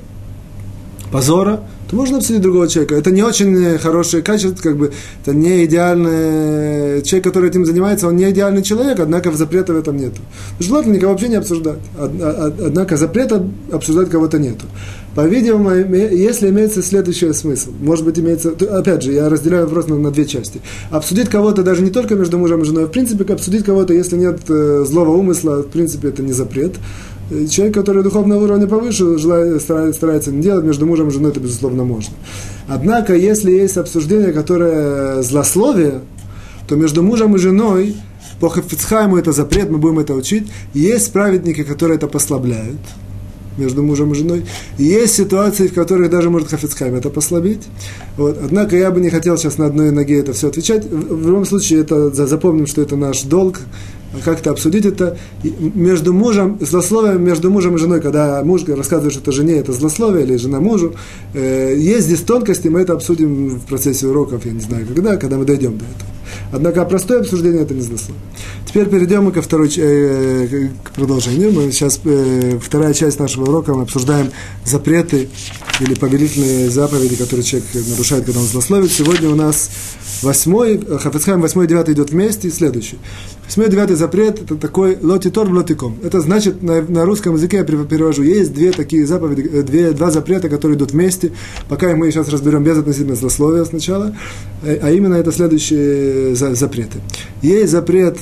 S1: позора, то можно обсудить другого человека. Это не очень хорошее качество, как бы, это не идеальный человек, который этим занимается, он не идеальный человек, однако запрета в этом нет. Желательно никого вообще не обсуждать. Однако запрета обсуждать кого-то нету. По-видимому, если имеется следующий смысл, может быть, имеется, опять же, я разделяю вопрос на, на две части. Обсудить кого-то даже не только между мужем и женой, в принципе, обсудить кого-то, если нет э, злого умысла, в принципе, это не запрет. Человек, который духовного уровня повыше, желает, старается не делать, между мужем и женой это, безусловно, можно. Однако, если есть обсуждение, которое злословие, то между мужем и женой, по Хафицхайму это запрет, мы будем это учить, есть праведники, которые это послабляют, между мужем и женой. И есть ситуации, в которых даже может Хафицхайм это послабить. Вот. Однако я бы не хотел сейчас на одной ноге это все отвечать. В, в любом случае, это, запомним, что это наш долг, как-то обсудить это между мужем, злословием между мужем и женой, когда муж рассказывает что-то жене, это злословие, или жена мужу. Э, есть здесь тонкости, мы это обсудим в процессе уроков, я не знаю когда, когда мы дойдем до этого. Однако простое обсуждение это не злословие. Теперь перейдем мы ко второй, э, к продолжению. Мы сейчас, э, вторая часть нашего урока, мы обсуждаем запреты или повелительные заповеди, которые человек нарушает, когда он злословит. Сегодня у нас восьмой, Хафецхайм восьмой и девятый идет вместе, и следующий. Восьмой девятый запрет – это такой лотитор лотиком. Это значит, на, на русском языке я перевожу, есть две такие заповеди, э, две, два запрета, которые идут вместе. Пока мы сейчас разберем без относительно злословия сначала, э, а именно это следующие запреты. Есть запрет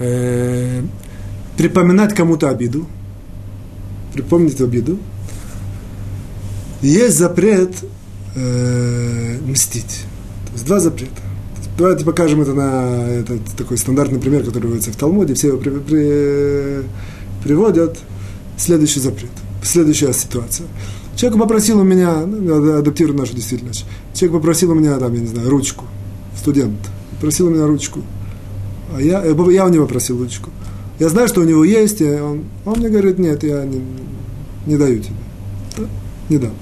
S1: э, припоминать кому-то обиду, припомнить обиду. Есть запрет э, мстить. То есть два запрета. Давайте покажем это на этот такой стандартный пример, который выводится в Талмуде. Все его при, при, приводят. Следующий запрет, следующая ситуация. Человек попросил у меня, ну, адаптирую нашу действительность, человек попросил у меня, там, я не знаю, ручку, студент, просил у меня ручку. А я, я у него просил ручку. Я знаю, что у него есть, и он, он мне говорит, нет, я не, не даю тебе. Не дам.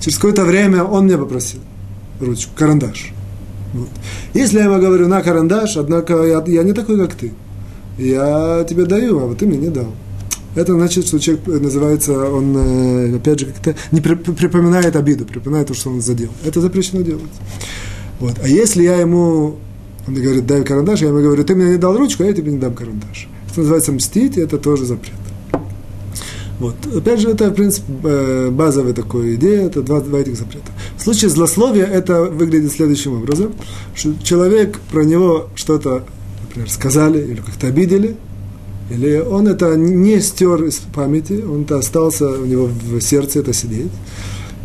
S1: Через какое-то время он мне попросил ручку, карандаш. Вот. Если я ему говорю на карандаш, однако я, я не такой, как ты. Я тебе даю, а вот ты мне не дал. Это значит, что человек э, называется, он, э, опять же, как-то не припоминает обиду, припоминает то, что он задел. Это запрещено делать. Вот. А если я ему, он говорит, дай карандаш, я ему говорю, ты мне не дал ручку, а я тебе не дам карандаш. Это называется мстить, и это тоже запрет. Вот. Опять же, это, в принципе, э, базовая такая идея, это два, два этих запрета. В случае злословия это выглядит следующим образом, что человек про него что-то, например, сказали или как-то обидели, или он это не стер из памяти, он это остался у него в сердце это сидеть.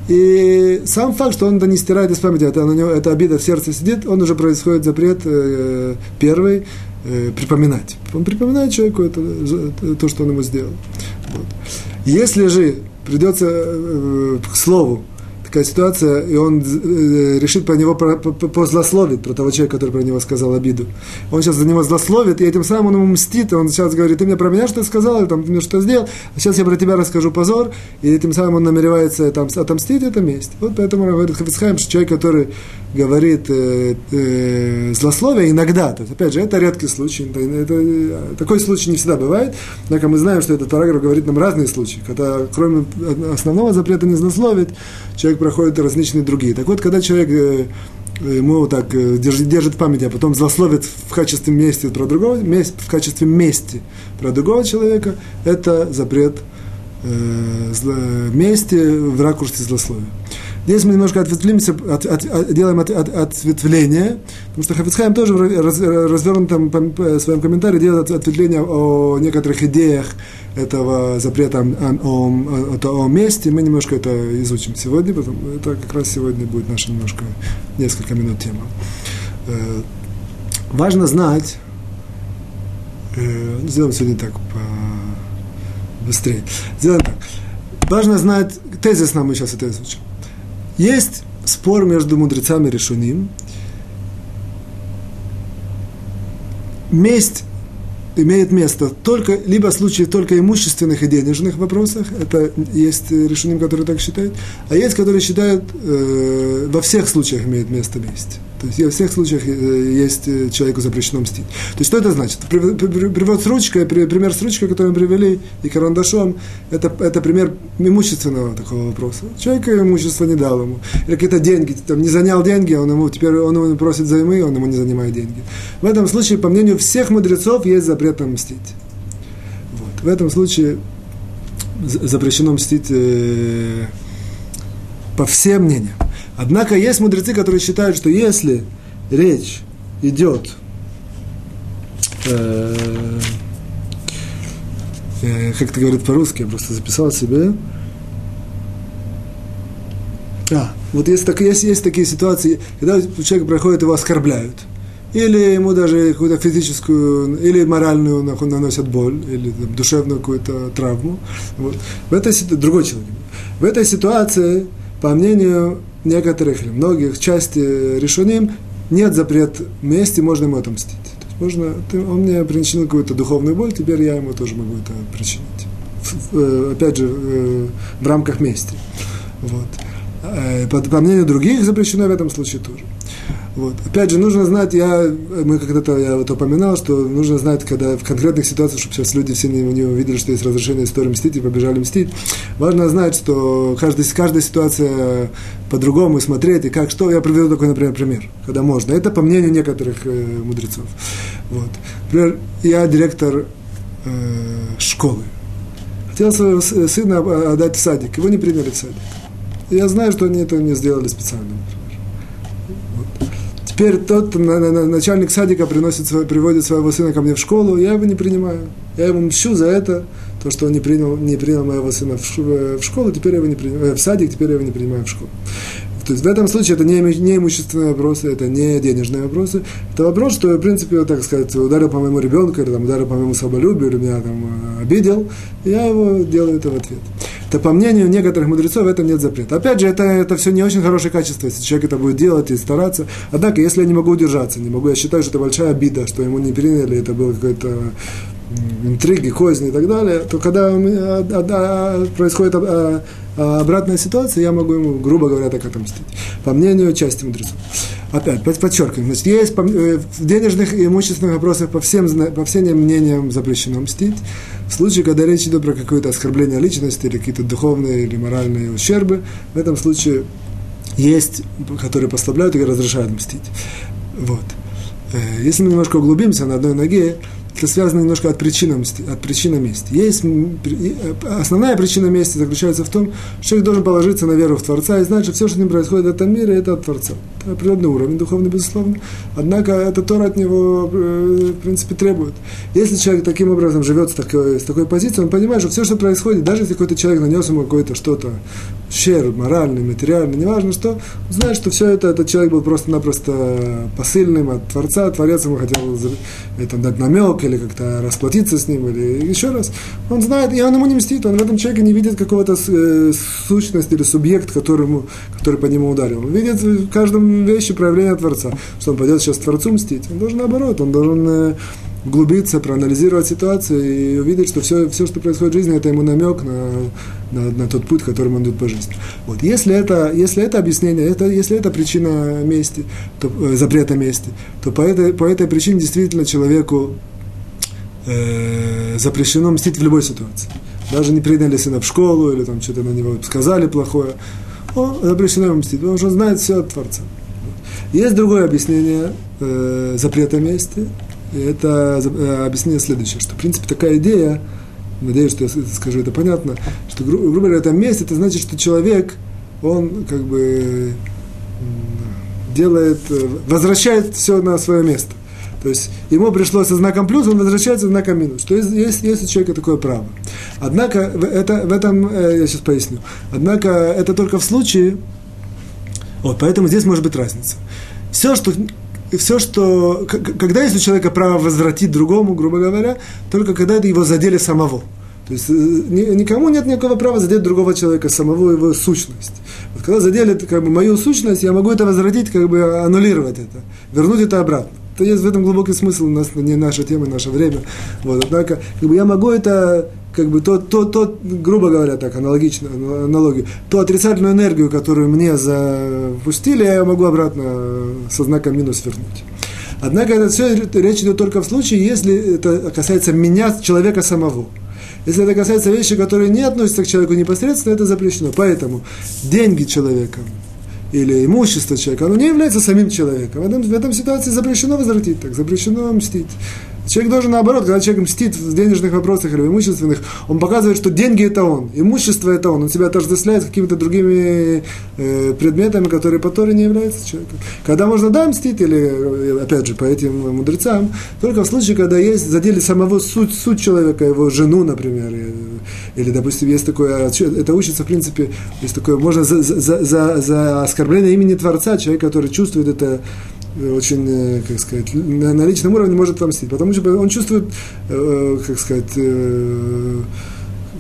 S1: И сам факт, что он это не стирает из памяти, это, на него, эта обида в сердце сидит, он уже происходит запрет э, первый, э, припоминать. Он припоминает человеку это, то, что он ему сделал. Вот. Если же придется э, к слову такая ситуация, и он э, решит про него позлословить, про того человека, который про него сказал обиду. Он сейчас за него злословит, и этим самым он ему мстит, он сейчас говорит, ты мне про меня что сказал, или там, ты мне что сделал, а сейчас я про тебя расскажу позор, и этим самым он намеревается там, отомстить, это месть. Вот поэтому говорит Хафицхайм, что человек, который говорит э, э, злословие иногда, то есть, опять же, это редкий случай, это, это, такой случай не всегда бывает, однако мы знаем, что этот параграф говорит нам разные случаи, когда кроме основного запрета не злословить, человек проходит различные другие. Так вот, когда человек э, ему так э, держит, держит в памяти, а потом злословит в качестве мести про другого, месть, в качестве мести про другого человека, это запрет э, зло, мести в ракурсе злословия. Здесь мы немножко ответвлимся, от, от, делаем от, от, ответвление, потому что Хафицхайм тоже в раз, развернутом в своем комментарии делает ответвление о некоторых идеях этого запрета о, о, о, о месте. Мы немножко это изучим сегодня, потому это как раз сегодня будет наша немножко несколько минут тема. Э, важно знать, э, сделаем сегодня так быстрее. Сделаем так. Важно знать, тезис нам мы сейчас это изучим. Есть спор между мудрецами решеним. Месть имеет место только, либо в случае только имущественных и денежных вопросах, это есть решением, которые так считают, а есть, которые считают, э, во всех случаях имеет место месть. То есть во всех случаях э, есть э, человеку запрещено мстить. То есть что это значит? Привод с ручкой, пример с ручкой, который мы привели, и карандашом, это, это пример имущественного такого вопроса. Человек имущество не дал ему. Или какие-то деньги, там, не занял деньги, он ему теперь он ему просит займы, он ему не занимает деньги. В этом случае, по мнению всех мудрецов, есть запрет на мстить. Вот. В этом случае запрещено мстить э, по всем мнениям. Однако есть мудрецы, которые считают, что если речь идет э, э, как это говорит по-русски, я просто записал себе. А, вот есть, так, есть, есть такие ситуации, когда человек проходит, его оскорбляют. Или ему даже какую-то физическую, или моральную наносят боль, или там, душевную какую-то травму. Вот. В этой, другой человек. В этой ситуации, по мнению некоторых или многих части решением нет запрет мести, можно ему отомстить. То есть можно, ты, он мне причинил какую-то духовную боль, теперь я ему тоже могу это причинить. В, э, опять же, э, в рамках мести. Вот. Э, по, по мнению других запрещено в этом случае тоже. Вот. Опять же, нужно знать, я, мы когда-то, я вот упоминал, что нужно знать, когда в конкретных ситуациях, чтобы сейчас люди все не, не увидели, что есть разрешение истории мстить и побежали мстить, важно знать, что каждая, каждая ситуация по-другому смотреть, и как что. Я приведу такой, например, пример, когда можно. Это по мнению некоторых э, мудрецов. Вот. Например, я директор э, школы. Хотел своего сына отдать в садик, его не приняли в садик. Я знаю, что они это не сделали специально. Теперь тот начальник садика приносит, приводит своего сына ко мне в школу, я его не принимаю. Я ему мщу за это, то, что он не принял, не принял моего сына в школу, теперь я его не принимаю, э, в садик, теперь я его не принимаю в школу. То есть в этом случае это не, не имущественные вопросы, это не денежные вопросы. Это вопрос, что, в принципе, так сказать, ударил по моему ребенку, или там, ударил по моему самолюбию, или меня там э, обидел, я его делаю это в ответ то по мнению некоторых мудрецов в этом нет запрета. Опять же, это, это все не очень хорошее качество, если человек это будет делать и стараться. Однако, если я не могу удержаться, не могу, я считаю, что это большая обида, что ему не приняли, это было какое-то интриги, козни и так далее, то когда а, а, а, происходит обратная ситуация, я могу ему, грубо говоря, так отомстить. По мнению части мудрецов. Опять, подчеркиваем, значит, есть э, в денежных и имущественных вопросах по всем, по всем мнениям запрещено мстить. В случае, когда речь идет про какое-то оскорбление личности или какие-то духовные или моральные ущербы, в этом случае есть, которые послабляют и разрешают мстить. Вот. Э, если мы немножко углубимся на одной ноге, это связано немножко от причины, от причины мести. Есть, основная причина мести заключается в том, что человек должен положиться на веру в Творца и знать, что все, что с ним происходит в этом мире, это от Творца. Это определенный уровень духовный, безусловно. Однако это Тора от него, в принципе, требует. Если человек таким образом живет с такой, с такой позицией, он понимает, что все, что происходит, даже если какой-то человек нанес ему какое-то что-то, щер, моральный, материальный, неважно что, он знает, что все это, этот человек был просто-напросто посыльным от Творца, Творец ему хотел это, дать намек или как-то расплатиться с ним, или еще раз. Он знает, и он ему не мстит, он в этом человеке не видит какого-то э, сущности или субъект, который, ему, который по нему ударил. Он видит в каждом вещи проявление Творца, что он пойдет сейчас Творцу мстить. Он должен наоборот, он должен э, углубиться, проанализировать ситуацию и увидеть, что все, все, что происходит в жизни, это ему намек на, на, на тот путь, которым он идет по жизни. Вот. Если, это, если это объяснение, это, если это причина мести, то, э, запрета мести, то по этой, по этой причине действительно человеку э, запрещено мстить в любой ситуации. Даже не приняли сына в школу или там что-то на него сказали плохое, о, запрещено ему мстить, потому что он знает все от Творца. Есть другое объяснение э, запрета мести, это э, объяснение следующее, что, в принципе, такая идея, надеюсь, что я скажу это понятно, что, гру- грубо говоря, это месть, это значит, что человек, он как бы делает, э, возвращает все на свое место. То есть ему пришлось со знаком плюс, он возвращается со знаком минус. То есть есть, есть у человека такое право. Однако это, в этом, э, я сейчас поясню, однако это только в случае, вот, поэтому здесь может быть разница. Все, что все, что... Когда есть у человека право возвратить другому, грубо говоря, только когда это его задели самого. То есть э, никому нет никакого права задеть другого человека, самого его сущность. Вот когда задели как бы, мою сущность, я могу это возвратить, как бы аннулировать это, вернуть это обратно. То есть в этом глубокий смысл, у нас не наша тема, наше время. Вот, однако, как бы я могу это как бы то, то, то, грубо говоря, так, аналогично, аналогию, ту отрицательную энергию, которую мне запустили, я могу обратно со знаком минус вернуть. Однако это все речь идет только в случае, если это касается меня, человека самого. Если это касается вещи, которые не относятся к человеку непосредственно, это запрещено. Поэтому деньги человека или имущество человека, оно не является самим человеком. В этом, в этом ситуации запрещено возвратить, так запрещено мстить. Человек должен наоборот, когда человек мстит в денежных вопросах или в имущественных, он показывает, что деньги это он, имущество это он, он себя отождествляет с какими-то другими э, предметами, которые по Торе не являются человеком. Когда можно да мстить, или, э, опять же, по этим мудрецам, только в случае, когда есть задели самого суть, суть человека, его жену, например, или, допустим, есть такое, это учится, в принципе, есть такое, можно за, за, за, за оскорбление имени Творца, человек, который чувствует это очень, э, как сказать, на, на личном уровне может отомстить. Потому что он чувствует, э, как сказать, э,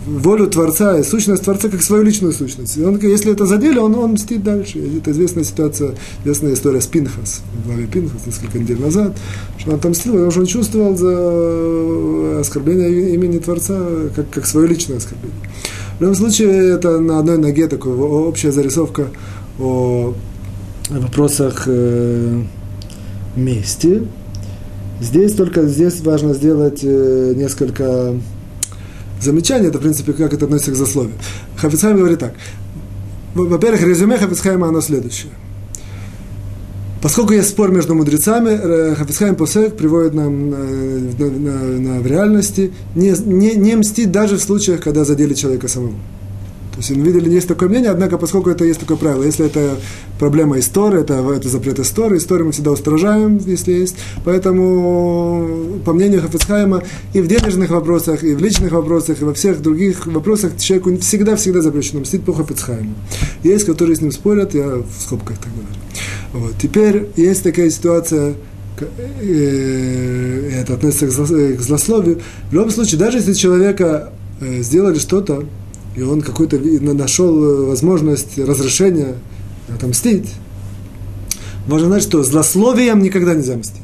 S1: волю Творца и сущность Творца как свою личную сущность. И он, если это задели, он, он мстит дальше. Это известная ситуация, известная история с Пинхас, в главе Пинхас несколько недель назад, что он отомстил, потому что он чувствовал за оскорбление имени Творца как, как свое личное оскорбление. В любом случае, это на одной ноге такая общая зарисовка о вопросах э, месте. Здесь только здесь важно сделать э, несколько замечаний. Это, в принципе, как это относится к засловию. Хафицхайм говорит так. Во-первых, резюме Хафицхайма оно следующее. Поскольку есть спор между мудрецами, э, Хафицхайм Посек приводит нам э, на, на, на, в реальности не, не, не мстить даже в случаях, когда задели человека самого. То есть, видели, есть такое мнение, однако, поскольку это есть такое правило, если это проблема истории, это, это запрет истории, историю мы всегда устражаем, если есть. Поэтому, по мнению Хафицхайма, и в денежных вопросах, и в личных вопросах, и во всех других вопросах человеку всегда-всегда запрещено мстить по Хафицхайму. Есть, которые с ним спорят, я в скобках так говорю. Вот. Теперь есть такая ситуация, э, это относится к злословию. В любом случае, даже если человека э, сделали что-то, и он какой-то нашел э, возможность разрешения отомстить, важно знать, что злословием никогда нельзя мстить.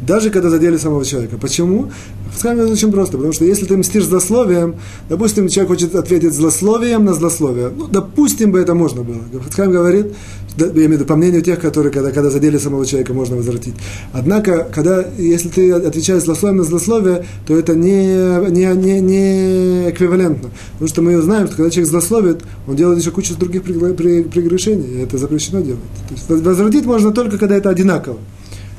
S1: Даже когда задели самого человека. Почему? Скажем, это очень просто, потому что если ты мстишь злословием, допустим, человек хочет ответить злословием на злословие, ну, допустим бы это можно было. Хацхайм говорит, я имею в виду, по мнению тех, которые, когда, когда задели самого человека, можно возвратить. Однако, когда, если ты отвечаешь злословием на злословие, то это не, не, не, не эквивалентно. Потому что мы знаем, что когда человек злословит, он делает еще кучу других прегрешений, и это запрещено делать. То есть возвратить можно только, когда это одинаково.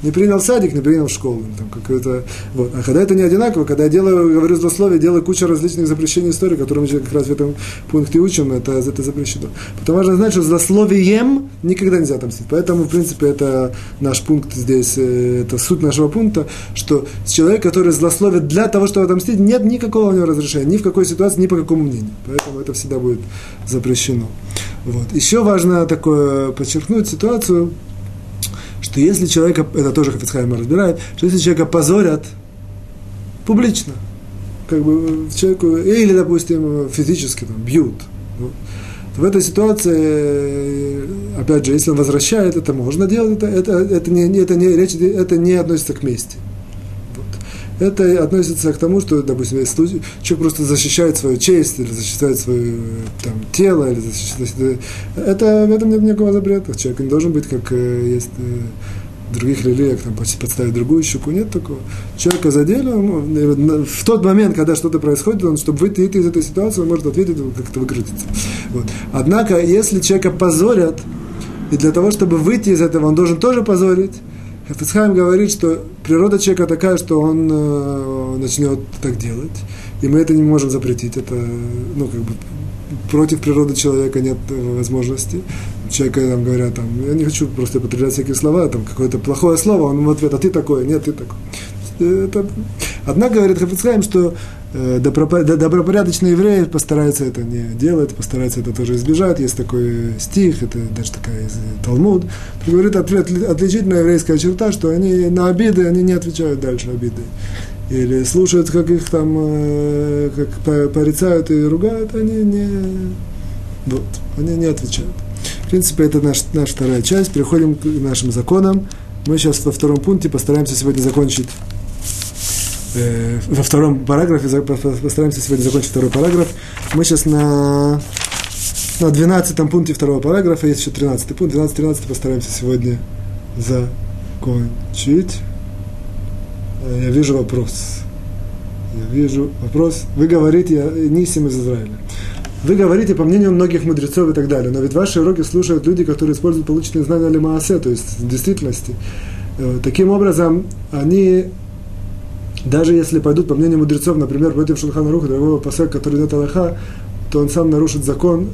S1: Не принял садик, не принял школу. Там какой-то, вот. А когда это не одинаково, когда я делаю, говорю злословие, делаю кучу различных запрещений истории, которые мы как раз в этом пункте учим, это, это запрещено. Потому важно знать, что злословием никогда нельзя отомстить. Поэтому, в принципе, это наш пункт здесь, э, это суть нашего пункта, что человек, который злословит для того, чтобы отомстить, нет никакого у него разрешения, ни в какой ситуации, ни по какому мнению. Поэтому это всегда будет запрещено. Вот. Еще важно такое подчеркнуть ситуацию, что если человека, это тоже Хафицхайма разбирает, что если человека позорят публично, как бы человеку, или, допустим, физически там, бьют, то в этой ситуации, опять же, если он возвращает, это можно делать, это, это, это, не, это, не, речь, это не относится к мести это относится к тому, что, допустим, если человек просто защищает свою честь, или защищает свое там, тело, или защищает, это, в этом нет никакого запрета. Человек не должен быть, как э, есть э, других религиях, там, подставить другую щеку, нет такого. Человека задели, в тот момент, когда что-то происходит, он, чтобы выйти из этой ситуации, он может ответить, как-то выкрутиться. Вот. Однако, если человека позорят, и для того, чтобы выйти из этого, он должен тоже позорить, Хафицхайм говорит, что природа человека такая, что он э, начнет так делать, и мы это не можем запретить. Это, ну, как бы, против природы человека нет возможности. Человека там говорят, там, я не хочу просто употреблять всякие слова, там какое-то плохое слово, он в ответ, а ты такой, нет, ты такой. Это... Однако говорит Хафицхайм, что Э, добропорядочные евреи постараются это не делать, постараются это тоже избежать. Есть такой стих, это даже такая из Талмуд, говорит отличительная еврейская черта, что они на обиды, они не отвечают дальше обиды. Или слушают, как их там э, как порицают и ругают, они не, вот, они не отвечают. В принципе, это наш, наша вторая часть. Переходим к нашим законам. Мы сейчас во втором пункте постараемся сегодня закончить э, во втором параграфе, постараемся сегодня закончить второй параграф. Мы сейчас на, на 12 пункте второго параграфа, есть еще 13 пункт, 12-13 постараемся сегодня закончить. Э, я вижу вопрос. Я вижу вопрос. Вы говорите, Нисим из Израиля. Вы говорите по мнению многих мудрецов и так далее, но ведь ваши уроки слушают люди, которые используют полученные знания Лимаасе, то есть в действительности. Э, таким образом, они даже если пойдут, по мнению мудрецов, например, против Шулхана Руха, другого пасека, который идет Аллаха, то он сам нарушит закон.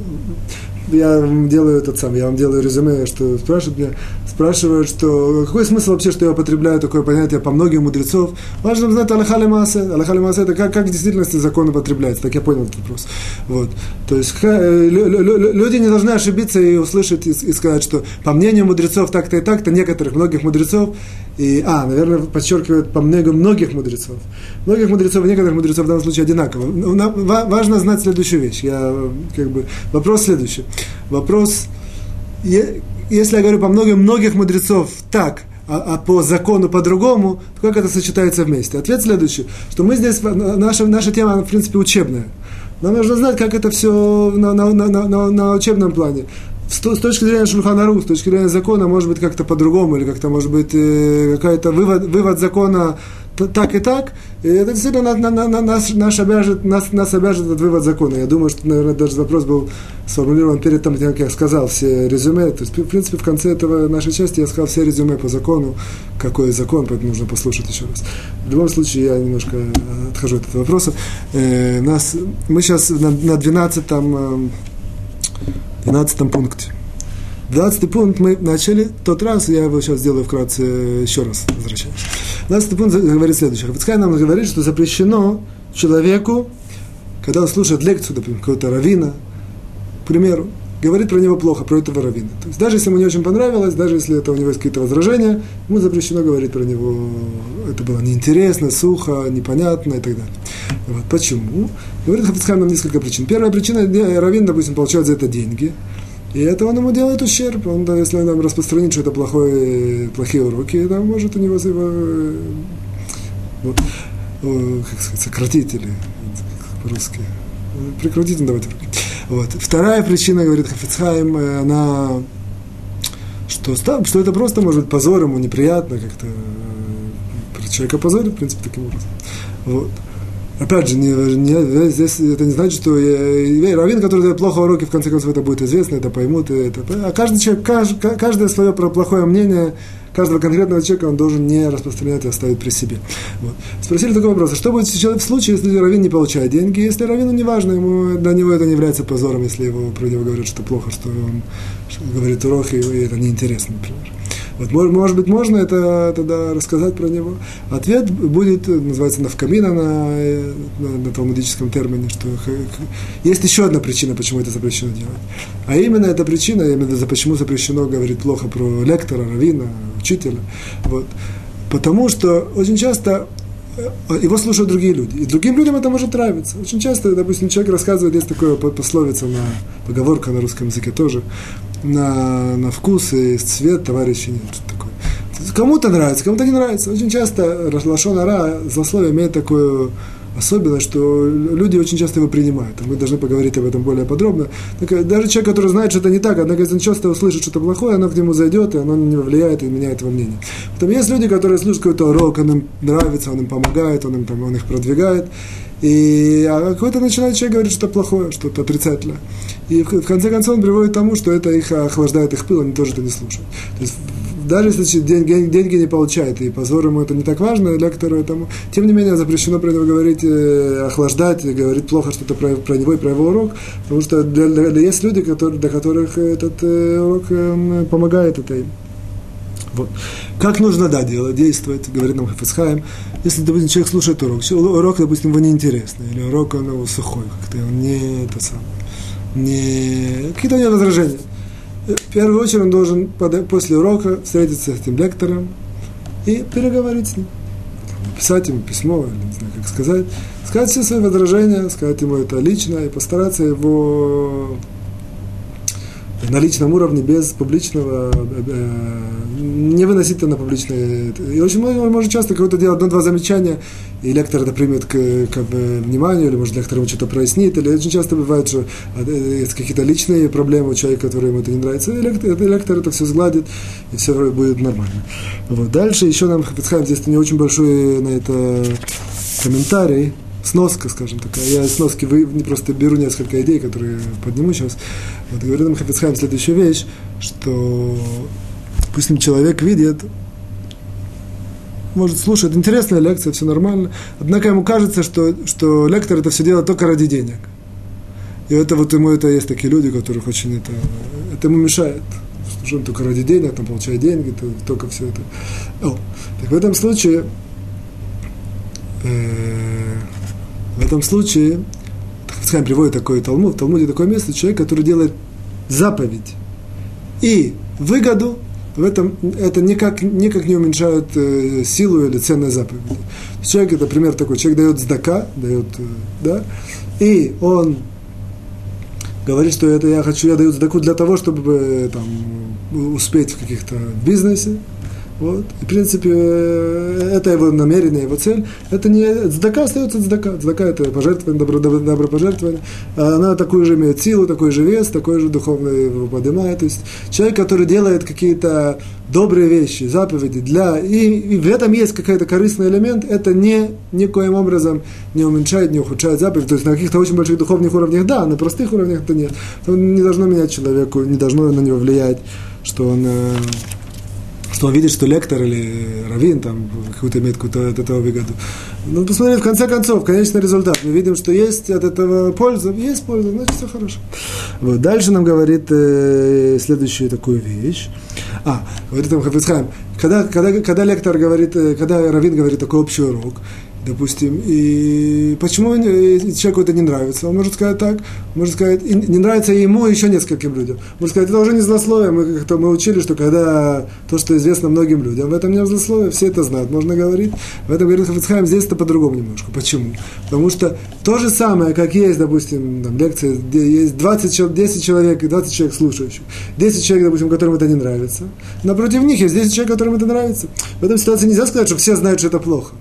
S1: Я вам делаю этот сам, я вам делаю резюме, что спрашивают меня, спрашивают, что какой смысл вообще, что я употребляю такое понятие по многим мудрецов. Важно знать Аллаха Маасе. Аллаха Маасе это как, как в действительности закон употребляется. Так я понял этот вопрос. Вот. То есть э, люди не должны ошибиться и услышать и сказать, что по мнению мудрецов так-то и так-то, некоторых, многих мудрецов, и, а, наверное, подчеркивают по мнению многих мудрецов. Многих мудрецов и некоторых мудрецов в данном случае одинаково. Но важно знать следующую вещь. Я, как бы, вопрос следующий. Вопрос, если я говорю по многим многих мудрецов так, а, а по закону по-другому, то как это сочетается вместе? Ответ следующий, что мы здесь, наша, наша тема, в принципе, учебная. Нам нужно знать, как это все на, на, на, на, на учебном плане. С, точки зрения Шульханару, с точки зрения закона, может быть, как-то по-другому, или как-то, может быть, э, какой-то вывод, вывод закона так и так, и это действительно на, на, на, нас, нас, обяжет, нас, нас обяжет этот вывод закона. Я думаю, что, наверное, даже вопрос был сформулирован перед тем, как я сказал все резюме. То есть, в принципе, в конце этого нашей части я сказал все резюме по закону, какой закон, поэтому нужно послушать еще раз. В любом случае, я немножко отхожу от этого вопроса. Э, нас, мы сейчас на, на 12, 12 э, пункте. 12 пункт мы начали тот раз, я его сейчас сделаю вкратце еще раз, возвращаюсь. 12 пункт говорит следующее. Хафицкай нам говорит, что запрещено человеку, когда он слушает лекцию, например, какого-то равина, к примеру, говорит про него плохо, про этого равина. То есть даже если ему не очень понравилось, даже если это у него есть какие-то возражения, ему запрещено говорить про него, это было неинтересно, сухо, непонятно и так далее. Вот. Почему? Говорит Хафицкай нам несколько причин. Первая причина, равин, допустим, получает за это деньги – и это он ему делает ущерб. Он, да, если он нам распространит, что это плохое, плохие уроки, это может у него его, вот, как сказать, сократить или по-русски. Давать уроки. Вот. Вторая причина, говорит Хафицхайм, э, она что, что это просто может быть позор ему, неприятно как-то. Человека позорит, в принципе, таким образом. Вот. Опять же, не, не, здесь это не значит, что я, раввин, который дает плохо уроки, в конце концов это будет известно, это поймут. Это, а каждый человек, каждый, каждое свое плохое мнение каждого конкретного человека он должен не распространять и оставить при себе. Вот. Спросили такой вопрос, а что будет в случае, если раввин не получает деньги, если раввину не важно, ему, для него это не является позором, если его, про него говорят, что плохо, что он говорит урок, и это неинтересно, например. Вот, может быть, можно это тогда рассказать про него. Ответ будет, называется, навкамина на, на, на талмудическом термине, что есть еще одна причина, почему это запрещено делать. А именно эта причина, именно почему запрещено говорить плохо про лектора, равина, учителя. Вот. Потому что очень часто э, его слушают другие люди. И другим людям это может нравиться. Очень часто, допустим, человек рассказывает, есть такое пословица, на, поговорка на русском языке тоже, на, на вкус и цвет товарища нет. Такое. Кому-то нравится, кому-то не нравится. Очень часто лашон ара, злословие имеет такую особенность, что люди очень часто его принимают. Мы должны поговорить об этом более подробно. Так, даже человек, который знает, что это не так, однако, если он часто услышит что-то плохое, оно к нему зайдет, и оно не влияет и меняет его мнение. Потом есть люди, которые слушают какой-то урок, он им нравится, он им помогает, он, им, там, он их продвигает. И а какой-то начинает человек говорить что-то плохое, что-то отрицательное. И в, в конце концов он приводит к тому, что это их охлаждает их пыл, они тоже это не слушают. То есть даже если деньги, деньги не получает, и позор ему это не так важно, лектору этому, тем не менее запрещено про него говорить, э, охлаждать, говорить плохо что-то про, про него и про его урок, потому что для, для, для, есть люди, которые, для которых этот э, урок э, помогает это им. Вот. Как нужно, да, делать, действовать, говорит нам Хафицхайм, если, допустим, человек слушает урок, урок, допустим, его неинтересный, или урок, он его сухой, как-то он не это самое, не, какие-то у него возражения. В первую очередь он должен после урока встретиться с этим лектором и переговорить с ним. Написать ему письмо, или не знаю, как сказать. Сказать все свои возражения, сказать ему это лично и постараться его на личном уровне, без публичного, э, э, не выносить это на публичное. И очень много, может часто какое-то делать одно-два замечания, и лектор это примет к, к вниманию, или может лектор ему что-то прояснит, или очень часто бывает, что э, есть какие-то личные проблемы у человека, который ему это не нравится, и лектор, лектор это все сгладит, и все будет нормально. Вот. Дальше еще нам Хафицхайм, здесь не очень большой на это комментарий, сноска, скажем такая. Я сноски вы, просто беру несколько идей, которые подниму сейчас. Вот говорит нам Хафицхайм следующую вещь, что пусть человек видит, может слушать, интересная лекция, все нормально, однако ему кажется, что, что лектор это все делает только ради денег. И это вот ему это есть такие люди, которых очень это, это ему мешает. Он только ради денег, там получает деньги, то, только все это. О, так в этом случае э, в этом случае, Хацхайм приводит такой Талмуд, в Талмуде такое место, человек, который делает заповедь и выгоду, в этом это никак, никак не уменьшает э, силу или ценность заповеди. Человек, это пример такой, человек дает сдака, дает, э, да, и он говорит, что это я хочу, я даю сдаку для того, чтобы э, там, успеть в каких-то бизнесе, вот. В принципе, э, это его намерение, его цель. Это не цдака остается цдака. Цдака это пожертвование, добро, добро, добропожертвование. А она такую же имеет силу, такой же вес, такой же духовный его поднимает. То есть человек, который делает какие-то добрые вещи, заповеди для... И, и в этом есть какой-то корыстный элемент, это не никоим образом не уменьшает, не ухудшает заповедь. То есть на каких-то очень больших духовных уровнях да, на простых уровнях это нет. Это не должно менять человеку, не должно на него влиять, что он э, что он видит, что лектор или раввин там какую-то имеет какую-то от этого выгоду. Ну, посмотрим, в конце концов, конечный результат. Мы видим, что есть от этого польза, есть польза, значит, все хорошо. Вот. Дальше нам говорит э, следующую такую вещь. А, говорит там Хафицхайм, когда, когда, когда лектор говорит, э, когда раввин говорит такой общий урок, допустим, и почему человеку это не нравится? Он может сказать так, может сказать, и не нравится ему и еще нескольким людям. Может сказать, это уже не злословие, мы, как-то, мы учили, что когда то, что известно многим людям, в этом не злословие, все это знают, можно говорить. В этом говорит Хафицхайм, здесь это по-другому немножко. Почему? Потому что то же самое, как есть, допустим, там, лекция, где есть 20, 10 человек и 20 человек слушающих, 10 человек, допустим, которым это не нравится, напротив них есть 10 человек, которым это нравится. В этом ситуации нельзя сказать, что все знают, что это плохо.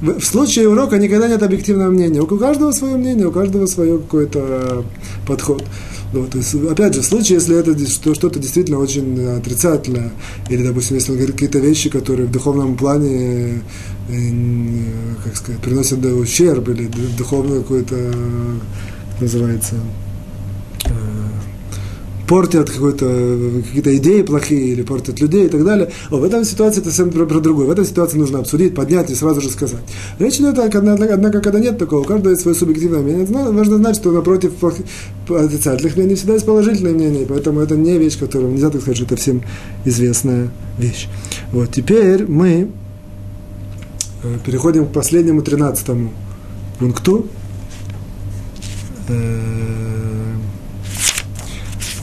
S1: В случае урока никогда нет объективного мнения. У каждого свое мнение, у каждого свое какой-то подход. Вот, то есть, опять же, в случае, если это что-то действительно очень отрицательное, или, допустим, если он говорит какие-то вещи, которые в духовном плане, э, как сказать, приносят ущерб, или духовный какой-то, называется, портят какие-то идеи плохие или портят людей и так далее. О, в этом ситуации это совсем про, про другое. В этой ситуации нужно обсудить, поднять и сразу же сказать. Речь идет, однако, однако когда нет такого, у каждого есть свое субъективное мнение. Важно знать, что напротив отрицательных мнений всегда есть положительное мнение, поэтому это не вещь, которую нельзя так сказать, что это всем известная вещь. Вот, теперь мы э, переходим к последнему тринадцатому пункту. Э,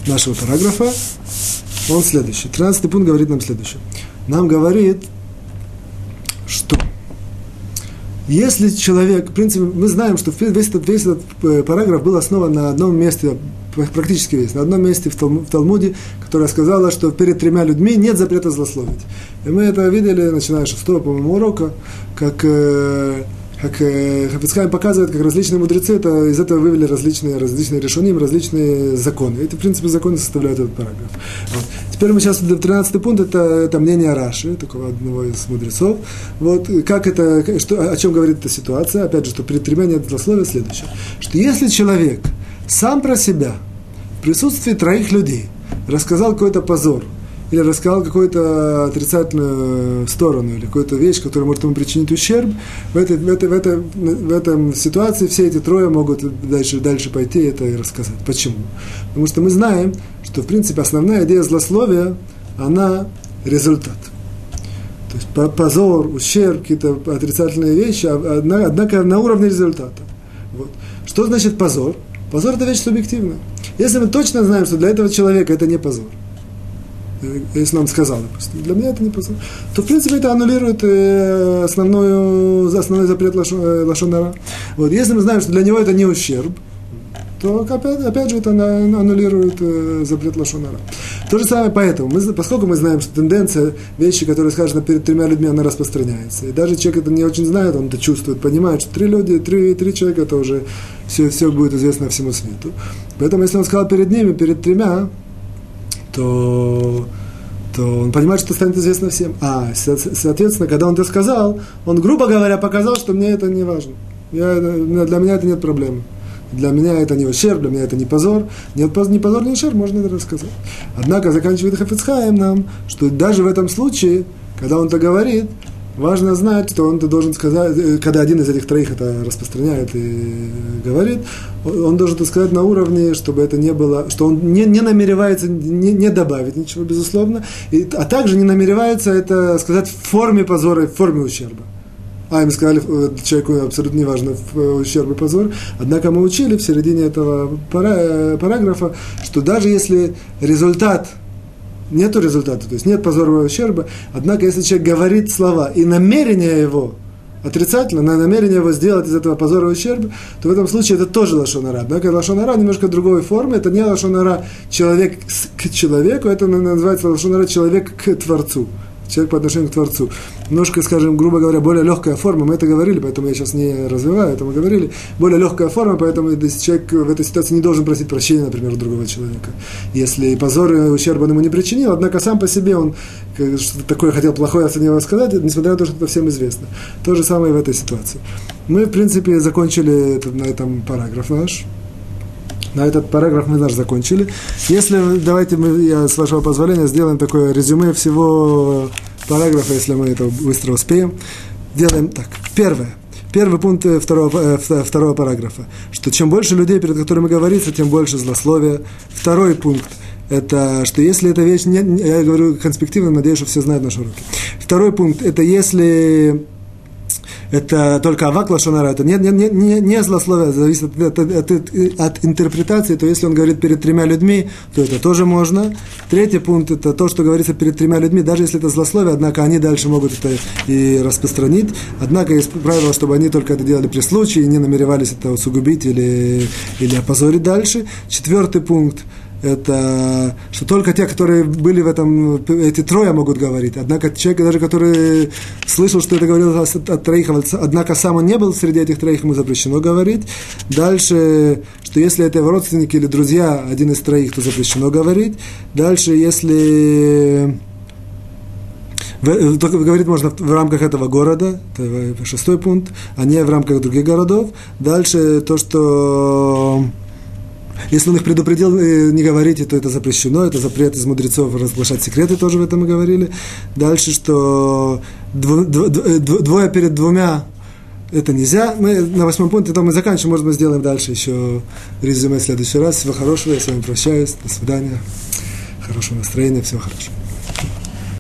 S1: нашего параграфа, он следующий. 13 пункт говорит нам следующее. Нам говорит, что если человек, в принципе, мы знаем, что весь этот, весь этот э, параграф был основан на одном месте, практически весь, на одном месте в Талмуде, которое сказала, что перед тремя людьми нет запрета злословить. И мы это видели, начиная с шестого, по-моему, урока, как э, как э, Хафицхайм показывает, как различные мудрецы это, из этого вывели различные, различные решения, различные законы. Эти, в принципе, законы составляют этот параграф. Вот. Теперь мы сейчас, 13 пункт, это, это мнение Раши, такого одного из мудрецов. Вот, как это, что, о чем говорит эта ситуация? Опять же, что при тремя нет злословия следующее. Что если человек сам про себя в присутствии троих людей рассказал какой-то позор, или рассказал какую-то отрицательную сторону, или какую-то вещь, которая может ему причинить ущерб, в этой, в этой, в этой, в этом ситуации все эти трое могут дальше, дальше пойти и это рассказать. Почему? Потому что мы знаем, что, в принципе, основная идея злословия, она результат. То есть позор, ущерб, какие-то отрицательные вещи, а, однако на уровне результата. Вот. Что значит позор? Позор – это вещь субъективная. Если мы точно знаем, что для этого человека это не позор – если нам сказал, допустим, для меня это не позор, то, в принципе, это аннулирует э, основной, основной запрет э, лошонара. Вот, если мы знаем, что для него это не ущерб, то опять, опять же это аннулирует э, запрет лошонара. То же самое поэтому, мы, поскольку мы знаем, что тенденция вещи, которые сказаны перед тремя людьми, она распространяется. И даже человек это не очень знает, он это чувствует, понимает, что три люди, три, три человека, это уже все, все будет известно всему свету. Поэтому, если он сказал перед ними, перед тремя, то, то он понимает, что станет известно всем. А, соответственно, когда он это сказал, он, грубо говоря, показал, что мне это не важно. Я, для меня это нет проблемы. Для меня это не ущерб, для меня это не позор. Нет, не позор, не ущерб, можно это рассказать. Однако заканчивает Хафицхаем нам, что даже в этом случае, когда он это говорит, важно знать, что он должен сказать, э, когда один из этих троих это распространяет и говорит, он должен это сказать на уровне, чтобы это не было, что он не, не намеревается не, не добавить ничего, безусловно, и, а также не намеревается это сказать в форме позора в форме ущерба. А им сказали, э, человеку абсолютно не важно э, ущерб и позор. Однако мы учили в середине этого параграфа, что даже если результат нету результата, то есть нет позорового ущерба. Однако, если человек говорит слова и намерение его отрицательно, на намерение его сделать из этого позора ущерба, то в этом случае это тоже лошонара. Однако лошонара немножко другой формы, это не лошонара человек к человеку, это называется лошонара человек к Творцу человек по отношению к Творцу. Немножко, скажем, грубо говоря, более легкая форма, мы это говорили, поэтому я сейчас не развиваю, это мы говорили, более легкая форма, поэтому человек в этой ситуации не должен просить прощения, например, у другого человека. Если позор и ущерб он ему не причинил, однако сам по себе он что-то такое хотел плохое о него сказать, несмотря на то, что это всем известно. То же самое и в этой ситуации. Мы, в принципе, закончили на этом параграф наш. На этот параграф мы наш закончили. Если, давайте мы, я, с вашего позволения, сделаем такое резюме всего параграфа, если мы это быстро успеем. Делаем так. Первое. Первый пункт э, второго, э, второго параграфа, что чем больше людей, перед которыми говорится, тем больше злословия. Второй пункт – это что если эта вещь, не, я говорю конспективно, надеюсь, что все знают наши руки. Второй пункт – это если это только авак лошонара, это не, не, не, не злословие, зависит от, от, от, от интерпретации, то если он говорит перед тремя людьми, то это тоже можно. Третий пункт – это то, что говорится перед тремя людьми, даже если это злословие, однако они дальше могут это и распространить. Однако есть правило, чтобы они только это делали при случае и не намеревались это усугубить или, или опозорить дальше. Четвертый пункт – это что только те, которые были в этом, эти трое могут говорить. Однако человек, даже который слышал, что это говорилось от, от троих, однако сам он не был среди этих троих, ему запрещено говорить. Дальше, что если это его родственники или друзья, один из троих, то запрещено говорить. Дальше, если только говорить можно в рамках этого города, это шестой пункт, а не в рамках других городов. Дальше то, что если он их предупредил э, не говорите, то это запрещено, это запрет из мудрецов разглашать секреты, тоже в этом мы говорили. Дальше, что двое перед двумя это нельзя. Мы на восьмом пункте, то мы заканчиваем, может, мы сделаем дальше еще резюме в следующий раз. Всего хорошего, я с вами прощаюсь, до свидания, хорошего настроения, всего хорошего.